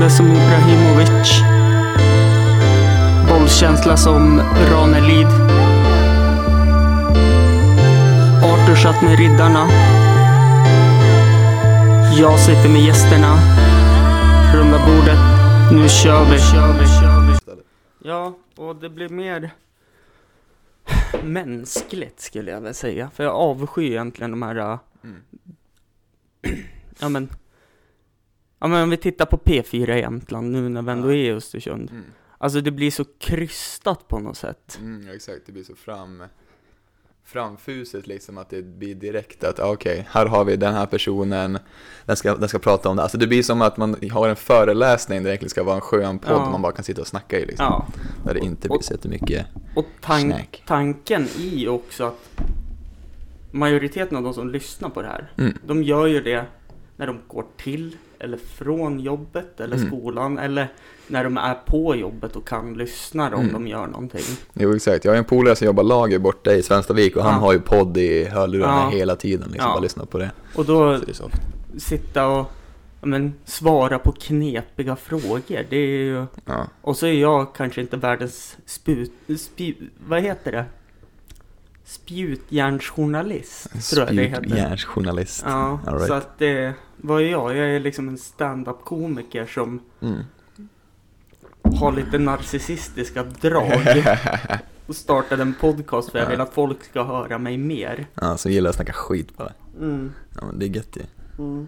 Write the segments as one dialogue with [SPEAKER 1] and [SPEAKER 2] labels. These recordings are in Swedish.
[SPEAKER 1] Bollberoende som Ibrahimovic. Bollkänsla som Ranelid. Arthur satt med riddarna. Jag sitter med gästerna. Runda bordet. Nu kör vi. Ja, och det blir mer mänskligt skulle jag väl säga. För jag avskyr egentligen de här... äh,
[SPEAKER 2] Mm.
[SPEAKER 1] Ja men... Ja men om vi tittar på P4 i Jämtland nu när vi ändå är i Östersund.
[SPEAKER 2] Mm.
[SPEAKER 1] Alltså det blir så krystat på något sätt.
[SPEAKER 2] Mm, ja, exakt, det blir så fram, framfuset liksom att det blir direkt att ah, okej, här har vi den här personen, den ska, den ska prata om det. Alltså det blir som att man har en föreläsning där det egentligen ska vara en skön podd
[SPEAKER 1] Ja.
[SPEAKER 2] man bara kan sitta och snacka i liksom.
[SPEAKER 1] Ja.
[SPEAKER 2] Där det inte blir så jättemycket
[SPEAKER 1] Och tan-
[SPEAKER 2] snack.
[SPEAKER 1] tanken i också att majoriteten av de som lyssnar på det här,
[SPEAKER 2] Mm.
[SPEAKER 1] de gör ju det när de går till eller från jobbet eller
[SPEAKER 2] Mm.
[SPEAKER 1] skolan eller när de är på jobbet och kan lyssna om
[SPEAKER 2] Mm.
[SPEAKER 1] de gör någonting.
[SPEAKER 2] Jo exakt, jag har en polare som jobbar lager borta i Svenstavik och han
[SPEAKER 1] Ja.
[SPEAKER 2] har ju podd i hörlurarna
[SPEAKER 1] Ja.
[SPEAKER 2] hela tiden liksom,
[SPEAKER 1] Ja.
[SPEAKER 2] bara lyssna på det.
[SPEAKER 1] Och då
[SPEAKER 2] det
[SPEAKER 1] sitta och men, svara på knepiga frågor, det är ju...
[SPEAKER 2] Ja.
[SPEAKER 1] Och så är jag kanske inte världens spjut... spjut vad heter det? Spjutjärnsjournalist, tror jag det heter.
[SPEAKER 2] Spjutjärnsjournalist.
[SPEAKER 1] Ja,
[SPEAKER 2] right.
[SPEAKER 1] så att det... Vad är jag? Jag är liksom en stand-up-komiker som
[SPEAKER 2] Mm.
[SPEAKER 1] har lite narcissistiska drag. Och startade en podcast för jag vill att folk ska höra mig mer.
[SPEAKER 2] ja, som gillar att snacka skit bara.
[SPEAKER 1] Mm.
[SPEAKER 2] Ja men det är gött ju.
[SPEAKER 1] Mm.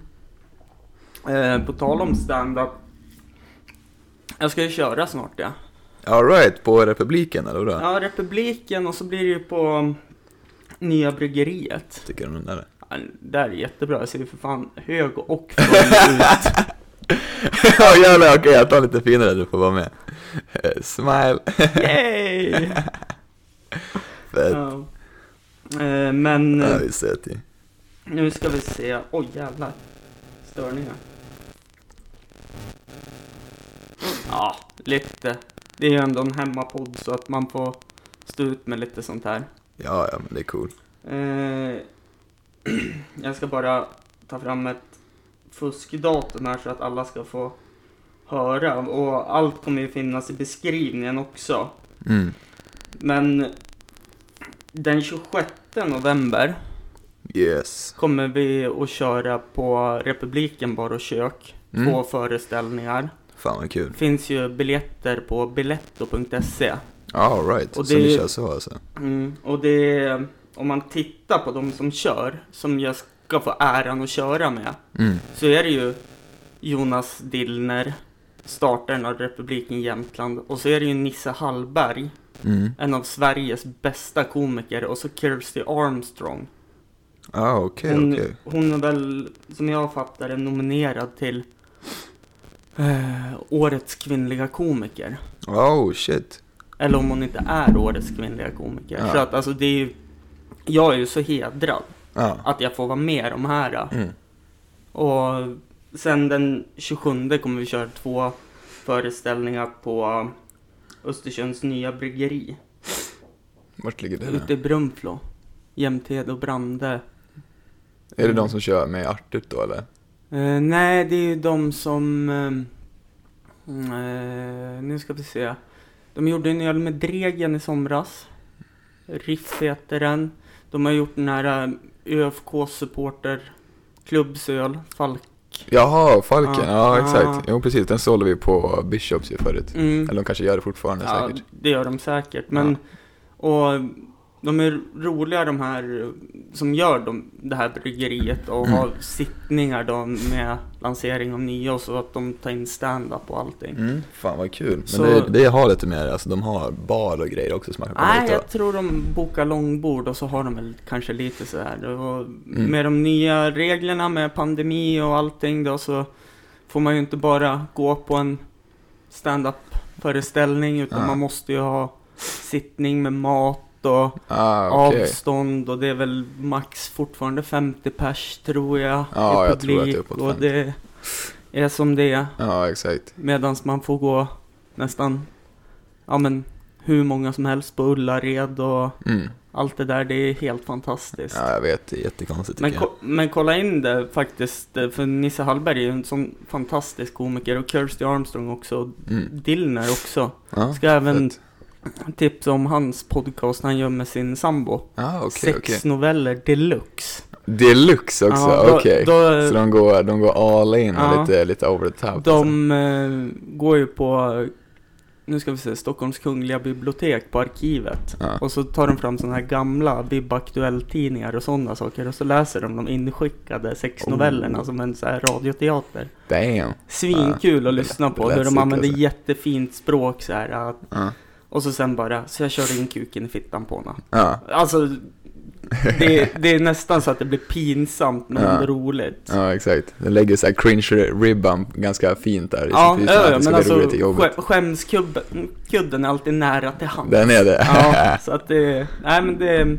[SPEAKER 1] Eh, på tal om stand-up. Jag ska ju köra snart ja.
[SPEAKER 2] Alright, på Republiken eller vadå?
[SPEAKER 1] Ja, Republiken och så blir det ju på Nya Bryggeriet.
[SPEAKER 2] Tycker du om den där?
[SPEAKER 1] Det där är jättebra, jag ser ju för fan hög och full ut.
[SPEAKER 2] Ja jävlar, okej jag tar lite finare, du får vara med. Eh, Smile.
[SPEAKER 1] Yay!
[SPEAKER 2] Fett.
[SPEAKER 1] Ja. Eh, men
[SPEAKER 2] Ja,
[SPEAKER 1] eh,
[SPEAKER 2] vi ser till.
[SPEAKER 1] nu ska vi se. Oj jävlar. Störningar. Ja, lite. Det är ju ändå en hemmapodd så att man får stå ut med lite sånt här.
[SPEAKER 2] Ja, ja, men det är cool.
[SPEAKER 1] Eh, jag ska bara ta fram ett fuskdatum här så att alla ska få höra. Och allt kommer ju finnas i beskrivningen också.
[SPEAKER 2] Mm.
[SPEAKER 1] Men den 26 november
[SPEAKER 2] Yes.
[SPEAKER 1] kommer vi att köra på Republiken Bar och Kök.
[SPEAKER 2] Mm.
[SPEAKER 1] Två föreställningar.
[SPEAKER 2] Fan vad kul.
[SPEAKER 1] Finns ju biljetter på biletto.se.
[SPEAKER 2] Alright,
[SPEAKER 1] Och
[SPEAKER 2] så ni kör så alltså?
[SPEAKER 1] Mm, och det är, om man tittar på de som kör, som jag ska få äran att köra med,
[SPEAKER 2] Mm.
[SPEAKER 1] så är det ju Jonas Dillner, startaren av Republiken Jämtland, och så är det ju Nisse Hallberg,
[SPEAKER 2] Mm.
[SPEAKER 1] en av Sveriges bästa komiker, och så Kirsty Armstrong.
[SPEAKER 2] Ah, okej,
[SPEAKER 1] Hon,
[SPEAKER 2] okej.
[SPEAKER 1] hon är väl, som jag fattar det, nominerad till eh, Årets kvinnliga komiker.
[SPEAKER 2] Oh, shit.
[SPEAKER 1] Eller om hon inte är Årets kvinnliga komiker.
[SPEAKER 2] Ja.
[SPEAKER 1] Så att alltså det är ju, jag är ju så hedrad
[SPEAKER 2] Ja.
[SPEAKER 1] att jag får vara med i de här.
[SPEAKER 2] Mm.
[SPEAKER 1] Och sen den 27 kommer vi köra två föreställningar på Östersunds nya bryggeri.
[SPEAKER 2] Vart ligger det?
[SPEAKER 1] Ute i Brunflo. Jämted och Brande.
[SPEAKER 2] Är det de som kör med Artut då eller?
[SPEAKER 1] Eh, nej, det är ju de som... eh, nu ska vi se. De gjorde en öl med Dregen i somras. Riff heter den. De har gjort den här uh, ÖFK-supporter klubbsöl, Falk.
[SPEAKER 2] Jaha, Falken. Ja,
[SPEAKER 1] Ja.
[SPEAKER 2] exakt. Jo, precis. Den sålde vi på Bishops ju förut.
[SPEAKER 1] Mm.
[SPEAKER 2] Eller de kanske gör det fortfarande
[SPEAKER 1] Ja,
[SPEAKER 2] säkert.
[SPEAKER 1] det gör de säkert. Men, och de är roliga de här som gör de, det här bryggeriet och
[SPEAKER 2] Mm.
[SPEAKER 1] har sittningar då med lansering av nya och så att de tar in stand-up och allting.
[SPEAKER 2] Mm. Fan vad kul. Men
[SPEAKER 1] Så-
[SPEAKER 2] det, det har lite mer, alltså de har bar och grejer också som man kan
[SPEAKER 1] Nej, jag tror de bokar långbord och så har de väl kanske lite så här. Och
[SPEAKER 2] Mm.
[SPEAKER 1] Med de nya reglerna med pandemi och allting då så får man ju inte bara gå på en stand-up föreställning utan
[SPEAKER 2] Ja.
[SPEAKER 1] man måste ju ha sittning med mat och
[SPEAKER 2] Ah, okej.
[SPEAKER 1] avstånd och det är väl max fortfarande 50 pers tror jag
[SPEAKER 2] Ja,
[SPEAKER 1] i
[SPEAKER 2] jag tror att det är uppåt
[SPEAKER 1] och
[SPEAKER 2] 50.
[SPEAKER 1] det är som det är.
[SPEAKER 2] Ja, exakt.
[SPEAKER 1] Medan man får gå nästan, ja men hur många som helst på Ullared och
[SPEAKER 2] Mm.
[SPEAKER 1] allt det där, det är helt fantastiskt.
[SPEAKER 2] Ja, jag vet. Det är jättekonstigt
[SPEAKER 1] Men, ko- men kolla in det faktiskt, eh, för Nisse Hallberg är ju en sån fantastisk komiker och Kirsty Armstrong också,
[SPEAKER 2] Mm.
[SPEAKER 1] Dillner också.
[SPEAKER 2] Ja,
[SPEAKER 1] Ska även
[SPEAKER 2] fett.
[SPEAKER 1] Tipsa om hans podcast han gör med sin sambo.
[SPEAKER 2] Ja, okej,
[SPEAKER 1] Sex
[SPEAKER 2] okej.
[SPEAKER 1] noveller deluxe.
[SPEAKER 2] Deluxe också,
[SPEAKER 1] Ja,
[SPEAKER 2] okej.
[SPEAKER 1] då-
[SPEAKER 2] Så de går, de går all in och
[SPEAKER 1] Ja.
[SPEAKER 2] lite, lite over the top. alltså.
[SPEAKER 1] De eh, går ju på, nu ska vi se, Stockholms Kungliga Bibliotek på arkivet.
[SPEAKER 2] Ja.
[SPEAKER 1] Och så tar de fram sådana här gamla Bib Aktuell-tidningar och sådana saker. Och så läser de de inskickade sexnovellerna
[SPEAKER 2] Oh.
[SPEAKER 1] som en så här radioteater.
[SPEAKER 2] Damn.
[SPEAKER 1] Svinkul att
[SPEAKER 2] det-
[SPEAKER 1] lyssna på. Hur de använder
[SPEAKER 2] alltså.
[SPEAKER 1] jättefint språk så här. Att,
[SPEAKER 2] Ja.
[SPEAKER 1] Och så sen bara, så jag körde in kuken i fittan på henne.
[SPEAKER 2] Ja.
[SPEAKER 1] Alltså, det, det är nästan så att det blir pinsamt men
[SPEAKER 2] Ja.
[SPEAKER 1] roligt.
[SPEAKER 2] ja, exakt. Den lägger så här cringe-ribban ganska fint där. i
[SPEAKER 1] Ja, ja, men alltså skämskudden är alltid nära till hands.
[SPEAKER 2] Den är det.
[SPEAKER 1] Ja, så att det, nej men det är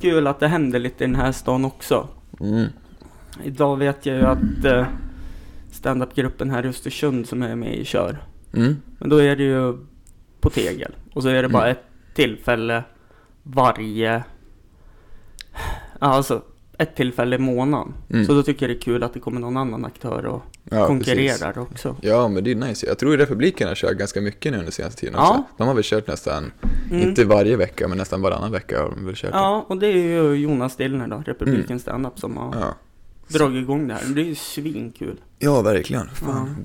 [SPEAKER 1] kul att det händer lite i den här stan också.
[SPEAKER 2] Mm.
[SPEAKER 1] Idag vet jag ju att eh, standupgruppen här i Östersund som jag är med i kör.
[SPEAKER 2] Mm.
[SPEAKER 1] Men då är det ju på Tegel. Och så är det bara
[SPEAKER 2] Mm.
[SPEAKER 1] ett tillfälle varje... Ja, alltså ett tillfälle i månaden.
[SPEAKER 2] Mm.
[SPEAKER 1] Så då tycker jag det är kul att det kommer någon annan aktör och
[SPEAKER 2] Ja,
[SPEAKER 1] konkurrerar
[SPEAKER 2] precis.
[SPEAKER 1] också.
[SPEAKER 2] Ja, men det är nice. Jag tror Republiken har kört ganska mycket nu under senaste tiden
[SPEAKER 1] Ja.
[SPEAKER 2] också. De har väl kört nästan,
[SPEAKER 1] Mm.
[SPEAKER 2] inte varje vecka, men nästan varannan vecka har de väl kört.
[SPEAKER 1] Ja, och det är ju Jonas Dillner då, Republiken Standup som har
[SPEAKER 2] Ja.
[SPEAKER 1] dragit igång det här. Det är ju svinkul.
[SPEAKER 2] Ja, verkligen. Fan.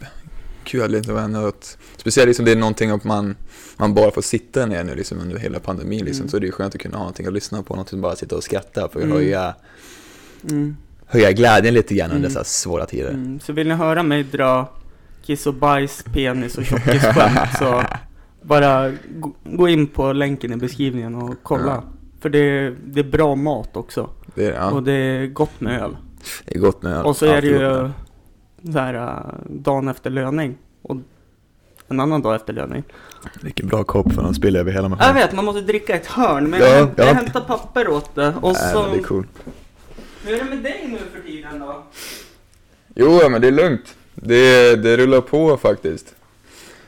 [SPEAKER 2] Kul liksom ändå att, speciellt liksom det är någonting att man, man bara får sitta ner nu liksom under hela pandemin liksom,
[SPEAKER 1] Mm.
[SPEAKER 2] så det är skönt att kunna ha någonting att lyssna på, något som bara sitta och skratta för att
[SPEAKER 1] Mm.
[SPEAKER 2] höja,
[SPEAKER 1] Mm.
[SPEAKER 2] höja glädjen lite grann under
[SPEAKER 1] Mm.
[SPEAKER 2] dessa svåra tider.
[SPEAKER 1] Mm. Så vill ni höra mig dra kiss och bajs, penis och tjockisskämt så bara gå- in på länken i beskrivningen och kolla.
[SPEAKER 2] Ja.
[SPEAKER 1] För det är, det är bra mat också.
[SPEAKER 2] Det, är, ja,
[SPEAKER 1] Och det är gott med öl.
[SPEAKER 2] det är gott med
[SPEAKER 1] och så är det ju. Så här äh, dagen efter löning. Och en annan dag efter löning.
[SPEAKER 2] Vilken bra kopp för de spiller över hela
[SPEAKER 1] Jag vet, man måste dricka ett hörn. Men
[SPEAKER 2] Ja,
[SPEAKER 1] jag, jag
[SPEAKER 2] ja.
[SPEAKER 1] hämtar papper åt det. Och
[SPEAKER 2] Nej,
[SPEAKER 1] så...
[SPEAKER 2] men det är cool.
[SPEAKER 1] Hur är det med dig nu för tiden då?
[SPEAKER 2] Jo, men det är lugnt. Det, det rullar på faktiskt.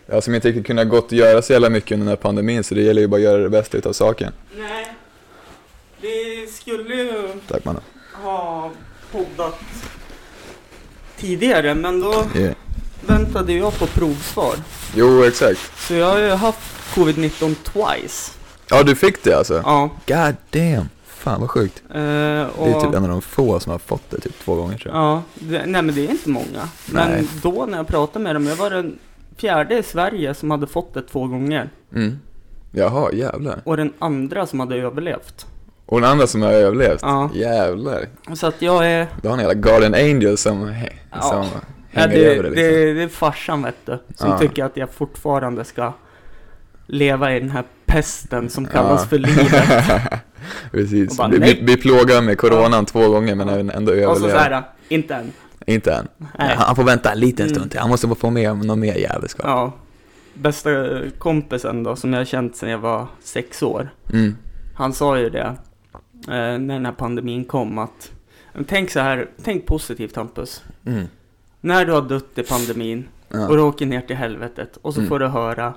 [SPEAKER 2] Jag har som inte riktigt kunnat gått och göra så jävla mycket under den här pandemin, så det gäller ju bara att göra det bästa utav saken.
[SPEAKER 1] Nej. Vi skulle ju
[SPEAKER 2] Tack mannen.
[SPEAKER 1] ha poddat tidigare, men då
[SPEAKER 2] Yeah.
[SPEAKER 1] väntade jag på provsvar.
[SPEAKER 2] Jo, exakt.
[SPEAKER 1] Så jag har ju haft covid-19 twice.
[SPEAKER 2] Ja, du fick det alltså?
[SPEAKER 1] Ja.
[SPEAKER 2] God damn. Fan vad sjukt.
[SPEAKER 1] eh,
[SPEAKER 2] Det är
[SPEAKER 1] och,
[SPEAKER 2] typ en av de få som har fått det typ två gånger tror jag.
[SPEAKER 1] Ja, det, nej men det är inte många. Men
[SPEAKER 2] Nej.
[SPEAKER 1] då när jag pratade med dem, jag var den fjärde i Sverige som hade fått det två gånger.
[SPEAKER 2] Mm. Jaha, jävlar.
[SPEAKER 1] Och den andra som hade överlevt.
[SPEAKER 2] Och den andra som har överlevt?
[SPEAKER 1] Ja.
[SPEAKER 2] Jävlar.
[SPEAKER 1] Så att jag är...
[SPEAKER 2] Du har en jävla Guardian Angel som,
[SPEAKER 1] Ja.
[SPEAKER 2] som
[SPEAKER 1] Ja,
[SPEAKER 2] hänger
[SPEAKER 1] det,
[SPEAKER 2] över det liksom.
[SPEAKER 1] det, det är farsan vet du, som
[SPEAKER 2] Ja.
[SPEAKER 1] tycker att jag fortfarande ska leva i den här pesten som kallas
[SPEAKER 2] Ja.
[SPEAKER 1] för livet.
[SPEAKER 2] Precis.
[SPEAKER 1] Bara,
[SPEAKER 2] vi, vi plågar med coronan två gånger men ändå
[SPEAKER 1] Och så så här, inte än.
[SPEAKER 2] Inte än.
[SPEAKER 1] Nej.
[SPEAKER 2] Han får vänta en liten
[SPEAKER 1] Mm.
[SPEAKER 2] stund till. Han måste få med någon mer jävelskap.
[SPEAKER 1] Ja. Bästa kompisen då, som jag har känt sedan jag var sex år.
[SPEAKER 2] Mm.
[SPEAKER 1] Han sa ju det, när den här pandemin kom, att tänk så här, tänk positivt Hampus.
[SPEAKER 2] Mm.
[SPEAKER 1] När du har dött i pandemin och
[SPEAKER 2] Ja.
[SPEAKER 1] du åker ner till helvetet och så
[SPEAKER 2] Mm.
[SPEAKER 1] får du höra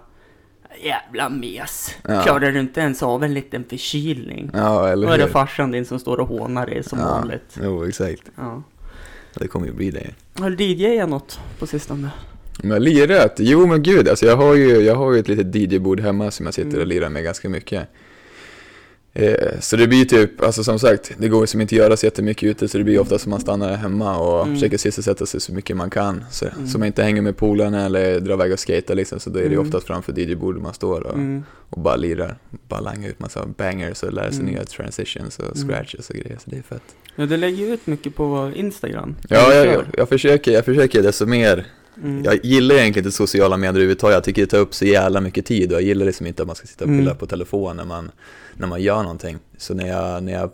[SPEAKER 1] Jävla mes,
[SPEAKER 2] Ja.
[SPEAKER 1] klarar du inte ens av en liten förkylning?
[SPEAKER 2] ja, eller
[SPEAKER 1] Då är det
[SPEAKER 2] hur?
[SPEAKER 1] farsan din som står och hånar dig som
[SPEAKER 2] ja.
[SPEAKER 1] vanligt.
[SPEAKER 2] Jo, exakt.
[SPEAKER 1] Ja.
[SPEAKER 2] Det kommer ju bli det.
[SPEAKER 1] Har du DJat något på sistone?
[SPEAKER 2] Men jag lirat? Jo men gud, alltså jag har ju, jag har ju ett litet DJ-bord hemma som jag sitter och lirar med ganska mycket. Eh, så det blir typ, alltså som sagt, det går som inte göra så jättemycket ute så det blir ofta som man stannar hemma och
[SPEAKER 1] Mm.
[SPEAKER 2] försöker sysselsätta sig så mycket man kan. Så,
[SPEAKER 1] Mm.
[SPEAKER 2] så man inte hänger med polarna eller drar iväg och skejtar liksom, så då är det
[SPEAKER 1] Mm.
[SPEAKER 2] oftast framför DJ-bordet man står och,
[SPEAKER 1] Mm.
[SPEAKER 2] och bara lirar. Bara langar ut massa bangers och lär sig
[SPEAKER 1] Mm.
[SPEAKER 2] nya transitions och
[SPEAKER 1] Mm.
[SPEAKER 2] scratches och grejer, så det är fett.
[SPEAKER 1] Ja, du lägger ju ut mycket på Instagram.
[SPEAKER 2] Ja, jag, jag, jag försöker, jag försöker desto mer
[SPEAKER 1] Mm.
[SPEAKER 2] Jag gillar egentligen inte sociala medier överhuvudtaget, jag tycker det tar upp så jävla mycket tid och jag gillar liksom inte att man ska sitta och pilla
[SPEAKER 1] Mm.
[SPEAKER 2] på telefon när man, när man gör någonting. Så när jag, när jag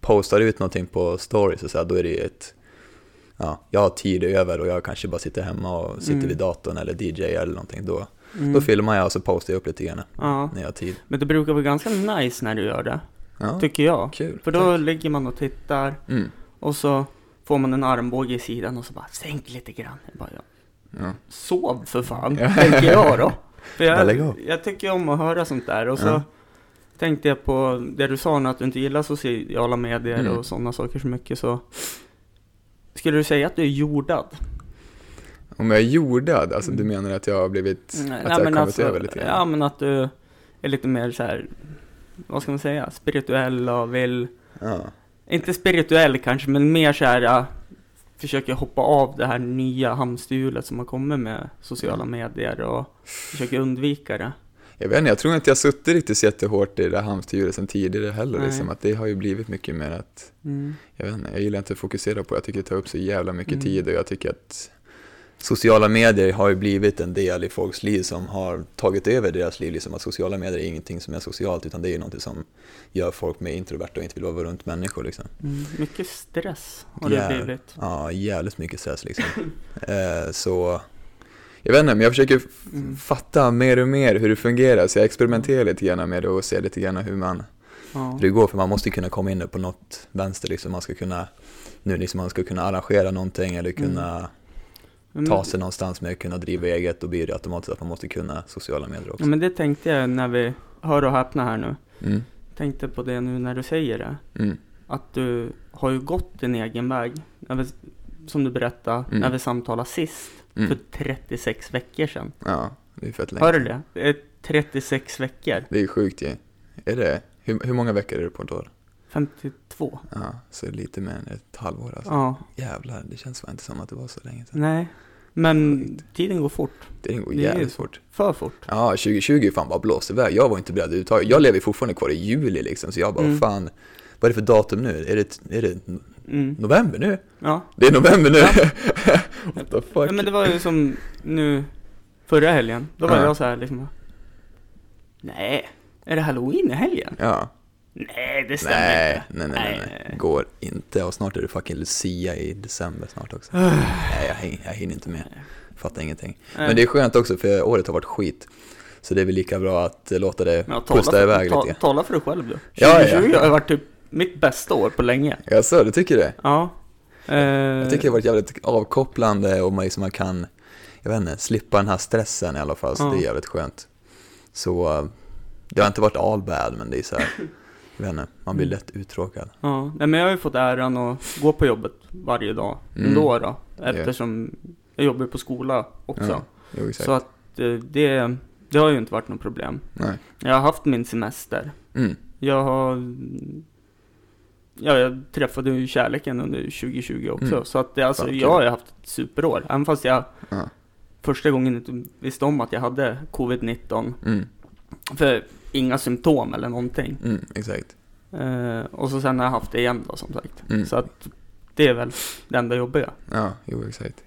[SPEAKER 2] postar ut någonting på stories och så här, då är det ju ett, ja, jag har tid över och jag kanske bara sitter hemma och sitter
[SPEAKER 1] Mm.
[SPEAKER 2] vid datorn eller DJ eller någonting. Då,
[SPEAKER 1] Mm.
[SPEAKER 2] då filmar jag och så postar jag upp lite grann
[SPEAKER 1] Ja,
[SPEAKER 2] när jag har tid.
[SPEAKER 1] men det brukar vara ganska nice när du gör det,
[SPEAKER 2] Ja,
[SPEAKER 1] tycker jag.
[SPEAKER 2] kul.
[SPEAKER 1] För då ligger man och tittar
[SPEAKER 2] Mm.
[SPEAKER 1] och så får man en armbåge i sidan och så bara sänk lite grann. Jag bara, ja.
[SPEAKER 2] Ja.
[SPEAKER 1] Sov för fan, tänker jag då. För jag, jag tycker om att höra sånt där och så. Tänkte jag på det du sa nu att du inte gillar sociala medier
[SPEAKER 2] Mm.
[SPEAKER 1] och sådana saker så mycket så Skulle du säga att du är jordad?
[SPEAKER 2] Om jag är jordad, alltså du
[SPEAKER 1] Mm.
[SPEAKER 2] menar att jag har blivit,
[SPEAKER 1] Nej,
[SPEAKER 2] att jag har kommit
[SPEAKER 1] alltså,
[SPEAKER 2] över lite grann?
[SPEAKER 1] Ja men att du är lite mer så här Vad ska man säga? Spirituell och vill
[SPEAKER 2] Ja.
[SPEAKER 1] Inte spirituell kanske men mer så här ja, Försöker hoppa av det här nya hamsterhjulet som har kommit med sociala
[SPEAKER 2] Mm.
[SPEAKER 1] medier och försöker undvika det.
[SPEAKER 2] Jag vet inte, jag tror inte jag suttit riktigt så jättehårt i det här hamsterhjulet sen tidigare heller. Liksom, att det har ju blivit mycket mer att,
[SPEAKER 1] Mm.
[SPEAKER 2] jag vet inte, jag gillar inte att fokusera på det. Jag tycker det tar upp så jävla mycket
[SPEAKER 1] Mm.
[SPEAKER 2] tid och jag tycker att sociala medier har ju blivit en del i folks liv som har tagit över deras liv. Liksom att sociala medier är ingenting som är socialt utan det är ju någonting som gör folk mer introverta och inte vill vara runt människor. Liksom.
[SPEAKER 1] Mm. Mycket stress har det
[SPEAKER 2] Jäv-
[SPEAKER 1] blivit.
[SPEAKER 2] Ja, jävligt mycket stress liksom. eh, så, jag vet inte, men jag försöker
[SPEAKER 1] Mm.
[SPEAKER 2] fatta mer och mer hur det fungerar. Så jag experimenterar lite grann med det och ser lite grann hur man
[SPEAKER 1] Ja.
[SPEAKER 2] hur det går. För man måste kunna komma in på något vänster liksom. Man ska kunna, nu liksom man ska kunna arrangera någonting eller kunna
[SPEAKER 1] Men-
[SPEAKER 2] ta sig någonstans med att kunna driva eget. Då blir det automatiskt att man måste kunna sociala medier också.
[SPEAKER 1] Ja, men det tänkte jag när vi hör och häpna här nu.
[SPEAKER 2] Mm,
[SPEAKER 1] Tänkte på det nu när du säger det.
[SPEAKER 2] mm,
[SPEAKER 1] Att du har ju gått din egen väg. Vi, som du berättade
[SPEAKER 2] Mm.
[SPEAKER 1] när vi samtalade sist.
[SPEAKER 2] Mm.
[SPEAKER 1] För 36 veckor sedan.
[SPEAKER 2] Ja, det är fett länge.
[SPEAKER 1] Hör du det? Det är 36 veckor.
[SPEAKER 2] Det är sjukt ju. Är det, hur, hur många veckor är det på ett år?
[SPEAKER 1] 52.
[SPEAKER 2] Ja, så lite mer än ett halvår alltså.
[SPEAKER 1] Ja,
[SPEAKER 2] Jävlar, det känns fan inte som att det var så länge sedan.
[SPEAKER 1] nej. Men tiden går fort.
[SPEAKER 2] Det går jävligt fort.
[SPEAKER 1] För fort.
[SPEAKER 2] Ja, 2020 fan bara blåst iväg. Jag var inte beredd överhuvudtaget. Jag lever fortfarande kvar i juli liksom, så jag bara,
[SPEAKER 1] Mm.
[SPEAKER 2] fan, vad är det för datum nu? Är det, är det
[SPEAKER 1] Mm.
[SPEAKER 2] november nu?
[SPEAKER 1] Ja.
[SPEAKER 2] Det är november nu!
[SPEAKER 1] Ja.
[SPEAKER 2] What the fuck?
[SPEAKER 1] ja, men det var ju som nu förra helgen. Då var
[SPEAKER 2] Ja.
[SPEAKER 1] jag så här liksom. Nej, är det halloween i helgen?
[SPEAKER 2] Ja.
[SPEAKER 1] Nej, det stämmer
[SPEAKER 2] Nej,
[SPEAKER 1] inte.
[SPEAKER 2] nej, nej, nej, nej. Går inte. Och snart är det fucking Lucia i december snart också.
[SPEAKER 1] Ah.
[SPEAKER 2] nej, jag, hin- jag hinner inte med. Fattar ingenting.
[SPEAKER 1] Nej.
[SPEAKER 2] Men det är skönt också för året har varit skit. Så det är väl lika bra att låta det
[SPEAKER 1] Ja,
[SPEAKER 2] pusta iväg
[SPEAKER 1] ta,
[SPEAKER 2] lite.
[SPEAKER 1] tala för dig själv du.
[SPEAKER 2] Ja, ja.
[SPEAKER 1] 2020 har varit typ mitt bästa år på länge.
[SPEAKER 2] Jaså, du tycker det?
[SPEAKER 1] Ja. Eh,
[SPEAKER 2] Jag tycker det har varit jävligt avkopplande och man, liksom, man kan, jag vet inte, slippa den här stressen i alla fall. Så
[SPEAKER 1] Ja.
[SPEAKER 2] det är jävligt skönt. Så eh, det har inte varit all bad, men det är så här, jag vet inte, man blir
[SPEAKER 1] Mm.
[SPEAKER 2] lätt uttråkad.
[SPEAKER 1] Ja, nej, men jag har ju fått äran att gå på jobbet varje dag
[SPEAKER 2] Mm.
[SPEAKER 1] ändå då. Eftersom jag jobbar på skola också.
[SPEAKER 2] Ja, jo.
[SPEAKER 1] Så att eh, det, det har ju inte varit något problem.
[SPEAKER 2] Nej.
[SPEAKER 1] Jag har haft min semester.
[SPEAKER 2] Mm.
[SPEAKER 1] Jag har... Ja, jag träffade ju kärleken under 2020 också.
[SPEAKER 2] Mm.
[SPEAKER 1] Så att alltså, jag har haft ett superår. Även fast jag
[SPEAKER 2] Ja.
[SPEAKER 1] första gången inte visste om att jag hade covid-19.
[SPEAKER 2] Mm.
[SPEAKER 1] För inga symptom eller någonting.
[SPEAKER 2] Mm, exakt.
[SPEAKER 1] Eh, och så sen har jag haft det igen då som sagt.
[SPEAKER 2] Mm.
[SPEAKER 1] Så att det är väl det enda jobbiga.
[SPEAKER 2] Ja, jo, exakt.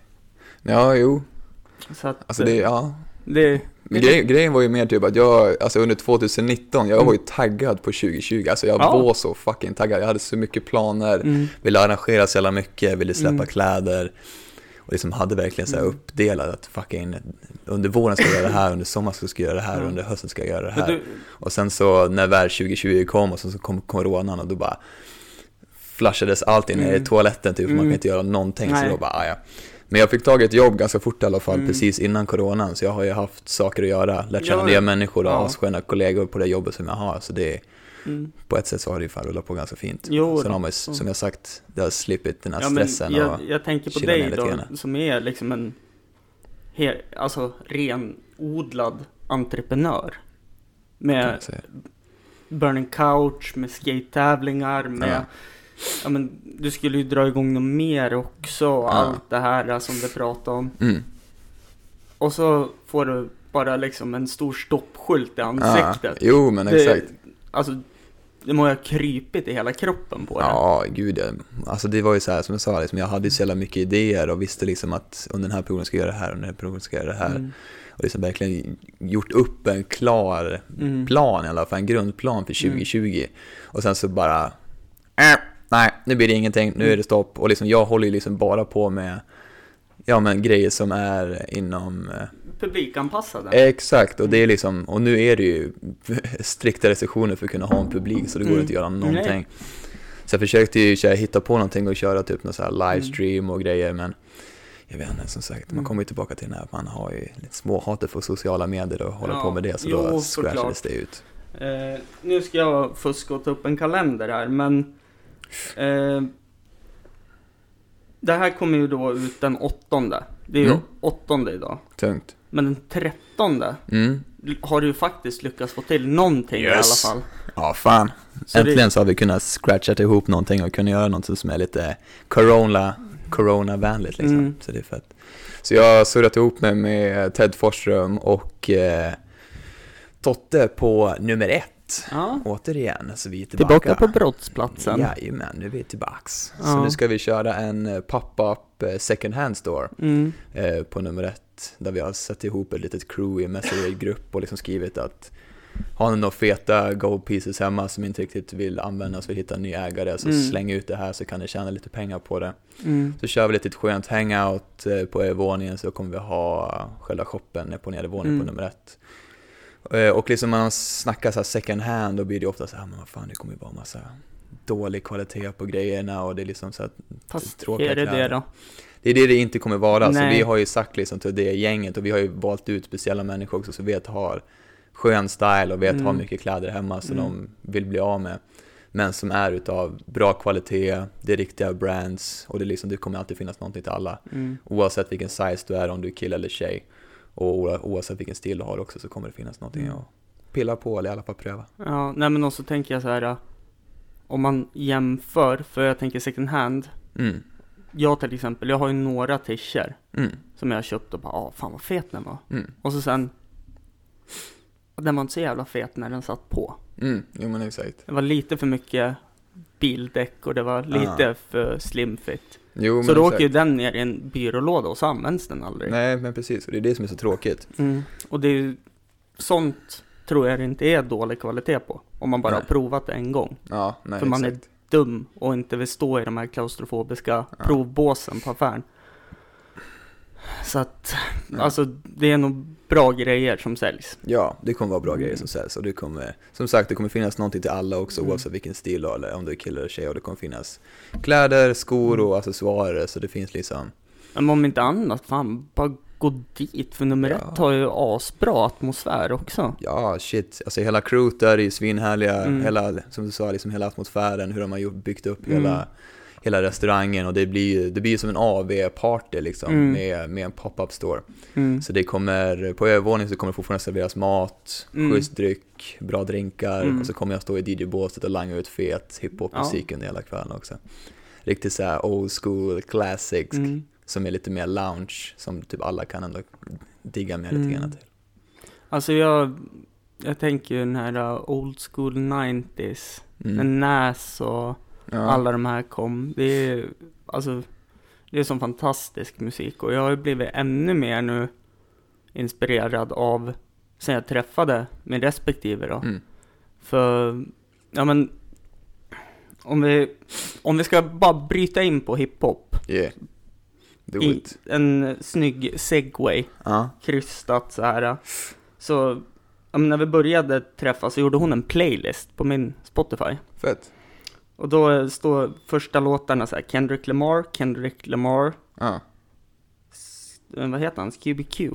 [SPEAKER 2] Ja, jo,
[SPEAKER 1] Så att
[SPEAKER 2] alltså det,
[SPEAKER 1] eh,
[SPEAKER 2] ja.
[SPEAKER 1] det,
[SPEAKER 2] grej, grejen var ju mer typ att jag, alltså under 2019, jag
[SPEAKER 1] Mm.
[SPEAKER 2] var ju taggad på 2020. Alltså jag
[SPEAKER 1] Ja.
[SPEAKER 2] var så fucking taggad. Jag hade så mycket planer.
[SPEAKER 1] mm,
[SPEAKER 2] ville arrangera så jävla mycket, ville släppa
[SPEAKER 1] Mm.
[SPEAKER 2] kläder och liksom hade verkligen så här
[SPEAKER 1] Mm.
[SPEAKER 2] uppdelat att fucking under våren ska jag göra det här, under sommaren ska jag göra det här, under hösten ska jag göra det här.
[SPEAKER 1] du,
[SPEAKER 2] Och sen så när väl 2020 kom och sen så kom coronan och då bara flashades allting ner i
[SPEAKER 1] Mm.
[SPEAKER 2] toaletten typ, för man kan
[SPEAKER 1] Mm.
[SPEAKER 2] inte göra någonting så
[SPEAKER 1] Nej.
[SPEAKER 2] då bara, ah, ja. Men jag fick tag i ett jobb ganska fort i alla fall,
[SPEAKER 1] Mm.
[SPEAKER 2] precis innan coronan, så jag har ju haft saker att göra, lärt känna
[SPEAKER 1] Ja,
[SPEAKER 2] nya människor och
[SPEAKER 1] Ja.
[SPEAKER 2] assköna kollegor på det jobbet som jag har, så det
[SPEAKER 1] mm,
[SPEAKER 2] på ett sätt så har det ju fan rullat på ganska fint.
[SPEAKER 1] Jo
[SPEAKER 2] Sen har man ju, som jag sagt, det har slippit den här
[SPEAKER 1] ja,
[SPEAKER 2] stressen
[SPEAKER 1] jag,
[SPEAKER 2] och...
[SPEAKER 1] jag tänker på dig då,
[SPEAKER 2] grann.
[SPEAKER 1] som är liksom en he, alltså renodlad entreprenör. Med Burning Couch, med skate-tävlingar, med
[SPEAKER 2] Ja.
[SPEAKER 1] Ja men du skulle ju dra igång något mer också,
[SPEAKER 2] Ja.
[SPEAKER 1] allt det här som du pratade om.
[SPEAKER 2] Mm.
[SPEAKER 1] Och så får du bara liksom en stor stoppskylt i
[SPEAKER 2] Ja,
[SPEAKER 1] ansiktet.
[SPEAKER 2] jo men exakt.
[SPEAKER 1] Det, alltså, det må ju ha krypit i hela kroppen på det.
[SPEAKER 2] Ja, gud ja. Alltså det var ju så här som jag sa, liksom, jag hade ju så jävla mycket idéer och visste liksom att under den här perioden ska jag göra det här, under den här perioden ska jag göra det här.
[SPEAKER 1] Mm.
[SPEAKER 2] Och liksom verkligen gjort upp en klar
[SPEAKER 1] Mm.
[SPEAKER 2] plan i alla fall, en grundplan för 2020. Och sen så bara, äh, nu blir det ingenting, nu är det stopp. Och liksom jag håller ju liksom bara på med, ja men grejer som är inom eh,
[SPEAKER 1] Publikanpassade.
[SPEAKER 2] Exakt, och det är liksom, och nu är det ju strikta restriktioner för att kunna ha en publik så det går
[SPEAKER 1] Mm.
[SPEAKER 2] inte att göra någonting.
[SPEAKER 1] Nej.
[SPEAKER 2] Så jag försökte ju här, hitta på någonting och köra typ någon så här
[SPEAKER 1] Mm.
[SPEAKER 2] livestream och grejer men jag vet inte, som sagt, man
[SPEAKER 1] Mm.
[SPEAKER 2] kommer ju tillbaka till den här man har ju lite småhatet för sociala medier och håller
[SPEAKER 1] Ja,
[SPEAKER 2] på med det så
[SPEAKER 1] jo,
[SPEAKER 2] då scratchades det ut.
[SPEAKER 1] Eh, nu ska jag fuska och ta upp en kalender här, men eh, det här kommer ju då ut den åttonde. Det är ju
[SPEAKER 2] Mm.
[SPEAKER 1] åttonde idag.
[SPEAKER 2] Tungt.
[SPEAKER 1] Men den trettonde
[SPEAKER 2] Mm.
[SPEAKER 1] har du ju faktiskt lyckats få till någonting i alla
[SPEAKER 2] Yes.
[SPEAKER 1] fall.
[SPEAKER 2] Ja, fan.
[SPEAKER 1] Så det-
[SPEAKER 2] Äntligen så har vi kunnat scratcha ihop någonting och kunna göra något som är lite corona, corona-vänligt liksom.
[SPEAKER 1] Mm.
[SPEAKER 2] Så det är fett. Så jag har surrat ihop mig med Ted Forsström och eh, Totte på nummer ett.
[SPEAKER 1] Ja.
[SPEAKER 2] Återigen, så vi är tillbaka.
[SPEAKER 1] Tillbaka på brottsplatsen.
[SPEAKER 2] Jajamän, nu är vi tillbaks. Så
[SPEAKER 1] Ja.
[SPEAKER 2] nu ska vi köra en eh, pop-up eh, second hand store
[SPEAKER 1] Mm.
[SPEAKER 2] eh, på nummer ett. Där vi har satt ihop ett litet crew i Messenger-grupp och liksom skrivit att har ni några feta gold pieces hemma som inte riktigt vill användas för att hitta en ny ägare så
[SPEAKER 1] Mm.
[SPEAKER 2] släng ut det här så kan ni tjäna lite pengar på det.
[SPEAKER 1] Mm.
[SPEAKER 2] Så kör vi lite ett skönt hangout eh, på övervåningen så kommer vi ha själva shoppen på nedervåningen på
[SPEAKER 1] Mm.
[SPEAKER 2] nummer ett. Eh, Och liksom när man snackar så här second hand då blir det ofta så här, men vad fan det kommer ju vara massa dålig kvalitet på grejerna och det är liksom så att
[SPEAKER 1] Fast
[SPEAKER 2] tråkiga
[SPEAKER 1] är det det
[SPEAKER 2] kläder.
[SPEAKER 1] då?
[SPEAKER 2] det är det det inte kommer vara. Så
[SPEAKER 1] Nej.
[SPEAKER 2] vi har ju sagt liksom till det gänget och vi har ju valt ut speciella människor också som vet har skön style och vet
[SPEAKER 1] Mm.
[SPEAKER 2] har mycket kläder hemma som
[SPEAKER 1] Mm.
[SPEAKER 2] de vill bli av med. Men som är utav bra kvalitet, det är riktiga brands och det, är liksom, det kommer alltid finnas någonting till alla.
[SPEAKER 1] Mm.
[SPEAKER 2] Oavsett vilken size du är, om du är kille eller tjej. Och oavsett vilken stil du har också så kommer det finnas någonting
[SPEAKER 1] Mm.
[SPEAKER 2] att pilla på eller i alla fall pröva.
[SPEAKER 1] Ja, nej men också tänker jag så här. äh, Om man jämför, för jag tänker second hand.
[SPEAKER 2] Mm.
[SPEAKER 1] Jag till exempel, jag har ju några t-shirts
[SPEAKER 2] Mm.
[SPEAKER 1] som jag har köpt och bara, ah fan vad fet den var.
[SPEAKER 2] Mm.
[SPEAKER 1] Och så sen, den var inte så jävla fet när den satt på.
[SPEAKER 2] Mm. Jo men exakt.
[SPEAKER 1] Det var lite för mycket bildäck och det var lite
[SPEAKER 2] Ah.
[SPEAKER 1] för slim fit.
[SPEAKER 2] Jo
[SPEAKER 1] Så
[SPEAKER 2] men
[SPEAKER 1] då
[SPEAKER 2] exakt.
[SPEAKER 1] åker ju den ner i en byrålåda och så används den aldrig.
[SPEAKER 2] Nej men precis, och det är det som är så tråkigt.
[SPEAKER 1] Mm. Och det är ju, sånt tror jag det inte är dålig kvalitet på. Om man bara
[SPEAKER 2] Nej.
[SPEAKER 1] har provat det en gång.
[SPEAKER 2] Ja, nej
[SPEAKER 1] För man är
[SPEAKER 2] exakt.
[SPEAKER 1] dum och inte vill stå i de här klaustrofobiska
[SPEAKER 2] Ja.
[SPEAKER 1] provbåsen på affären. Så att,
[SPEAKER 2] Ja.
[SPEAKER 1] alltså det är nog bra grejer som säljs.
[SPEAKER 2] Ja, det kommer vara bra
[SPEAKER 1] Mm.
[SPEAKER 2] grejer som säljs och det kommer, som sagt, det kommer finnas någonting till alla också
[SPEAKER 1] Mm.
[SPEAKER 2] oavsett vilken stil du eller om du är kille eller tjej och det kommer finnas kläder, skor och accessoarer så det finns liksom,
[SPEAKER 1] Men om inte annat, fan, bara gå dit. För nummer
[SPEAKER 2] Ja.
[SPEAKER 1] ett har ju asbra atmosfär också.
[SPEAKER 2] ja shit, alltså hela crewet där är ju svinhärliga,
[SPEAKER 1] Mm.
[SPEAKER 2] hela, som du sa, liksom hela atmosfären, hur de har gjort- byggt upp
[SPEAKER 1] Mm.
[SPEAKER 2] hela, hela restaurangen och det blir ju det blir som en AV-party liksom
[SPEAKER 1] Mm.
[SPEAKER 2] med, med en pop-up store.
[SPEAKER 1] Mm.
[SPEAKER 2] Så det kommer, på övervåningen så kommer det fortfarande serveras mat,
[SPEAKER 1] Mm.
[SPEAKER 2] schysst dryck, bra drinkar
[SPEAKER 1] Mm.
[SPEAKER 2] och så kommer jag stå i DJ-båset och langa ut fet hiphop-musik under hela kvällen också. Riktigt såhär old school classics
[SPEAKER 1] Mm.
[SPEAKER 2] som är lite mer lounge, som typ alla kan ändå digga med lite
[SPEAKER 1] Mm.
[SPEAKER 2] grann till.
[SPEAKER 1] Alltså jag, jag tänker ju den här old school 90s.
[SPEAKER 2] Mm.
[SPEAKER 1] När Nas och
[SPEAKER 2] ja.
[SPEAKER 1] alla de här kom. Det är, alltså, det är som fantastisk musik och jag har blivit ännu mer nu inspirerad av sen jag träffade min respektive då.
[SPEAKER 2] Mm.
[SPEAKER 1] För, ja men, om vi, om vi ska bara bryta in på hiphop.
[SPEAKER 2] Yeah. Do
[SPEAKER 1] I
[SPEAKER 2] it.
[SPEAKER 1] en snygg segway,
[SPEAKER 2] Ja.
[SPEAKER 1] krystat så här. Så, ja, men när vi började träffas så gjorde hon en playlist på min Spotify.
[SPEAKER 2] Fett.
[SPEAKER 1] Och då står första låtarna så här, Kendrick Lamar, Kendrick Lamar,
[SPEAKER 2] Ja.
[SPEAKER 1] s- eh, vad heter han, Scooby Q?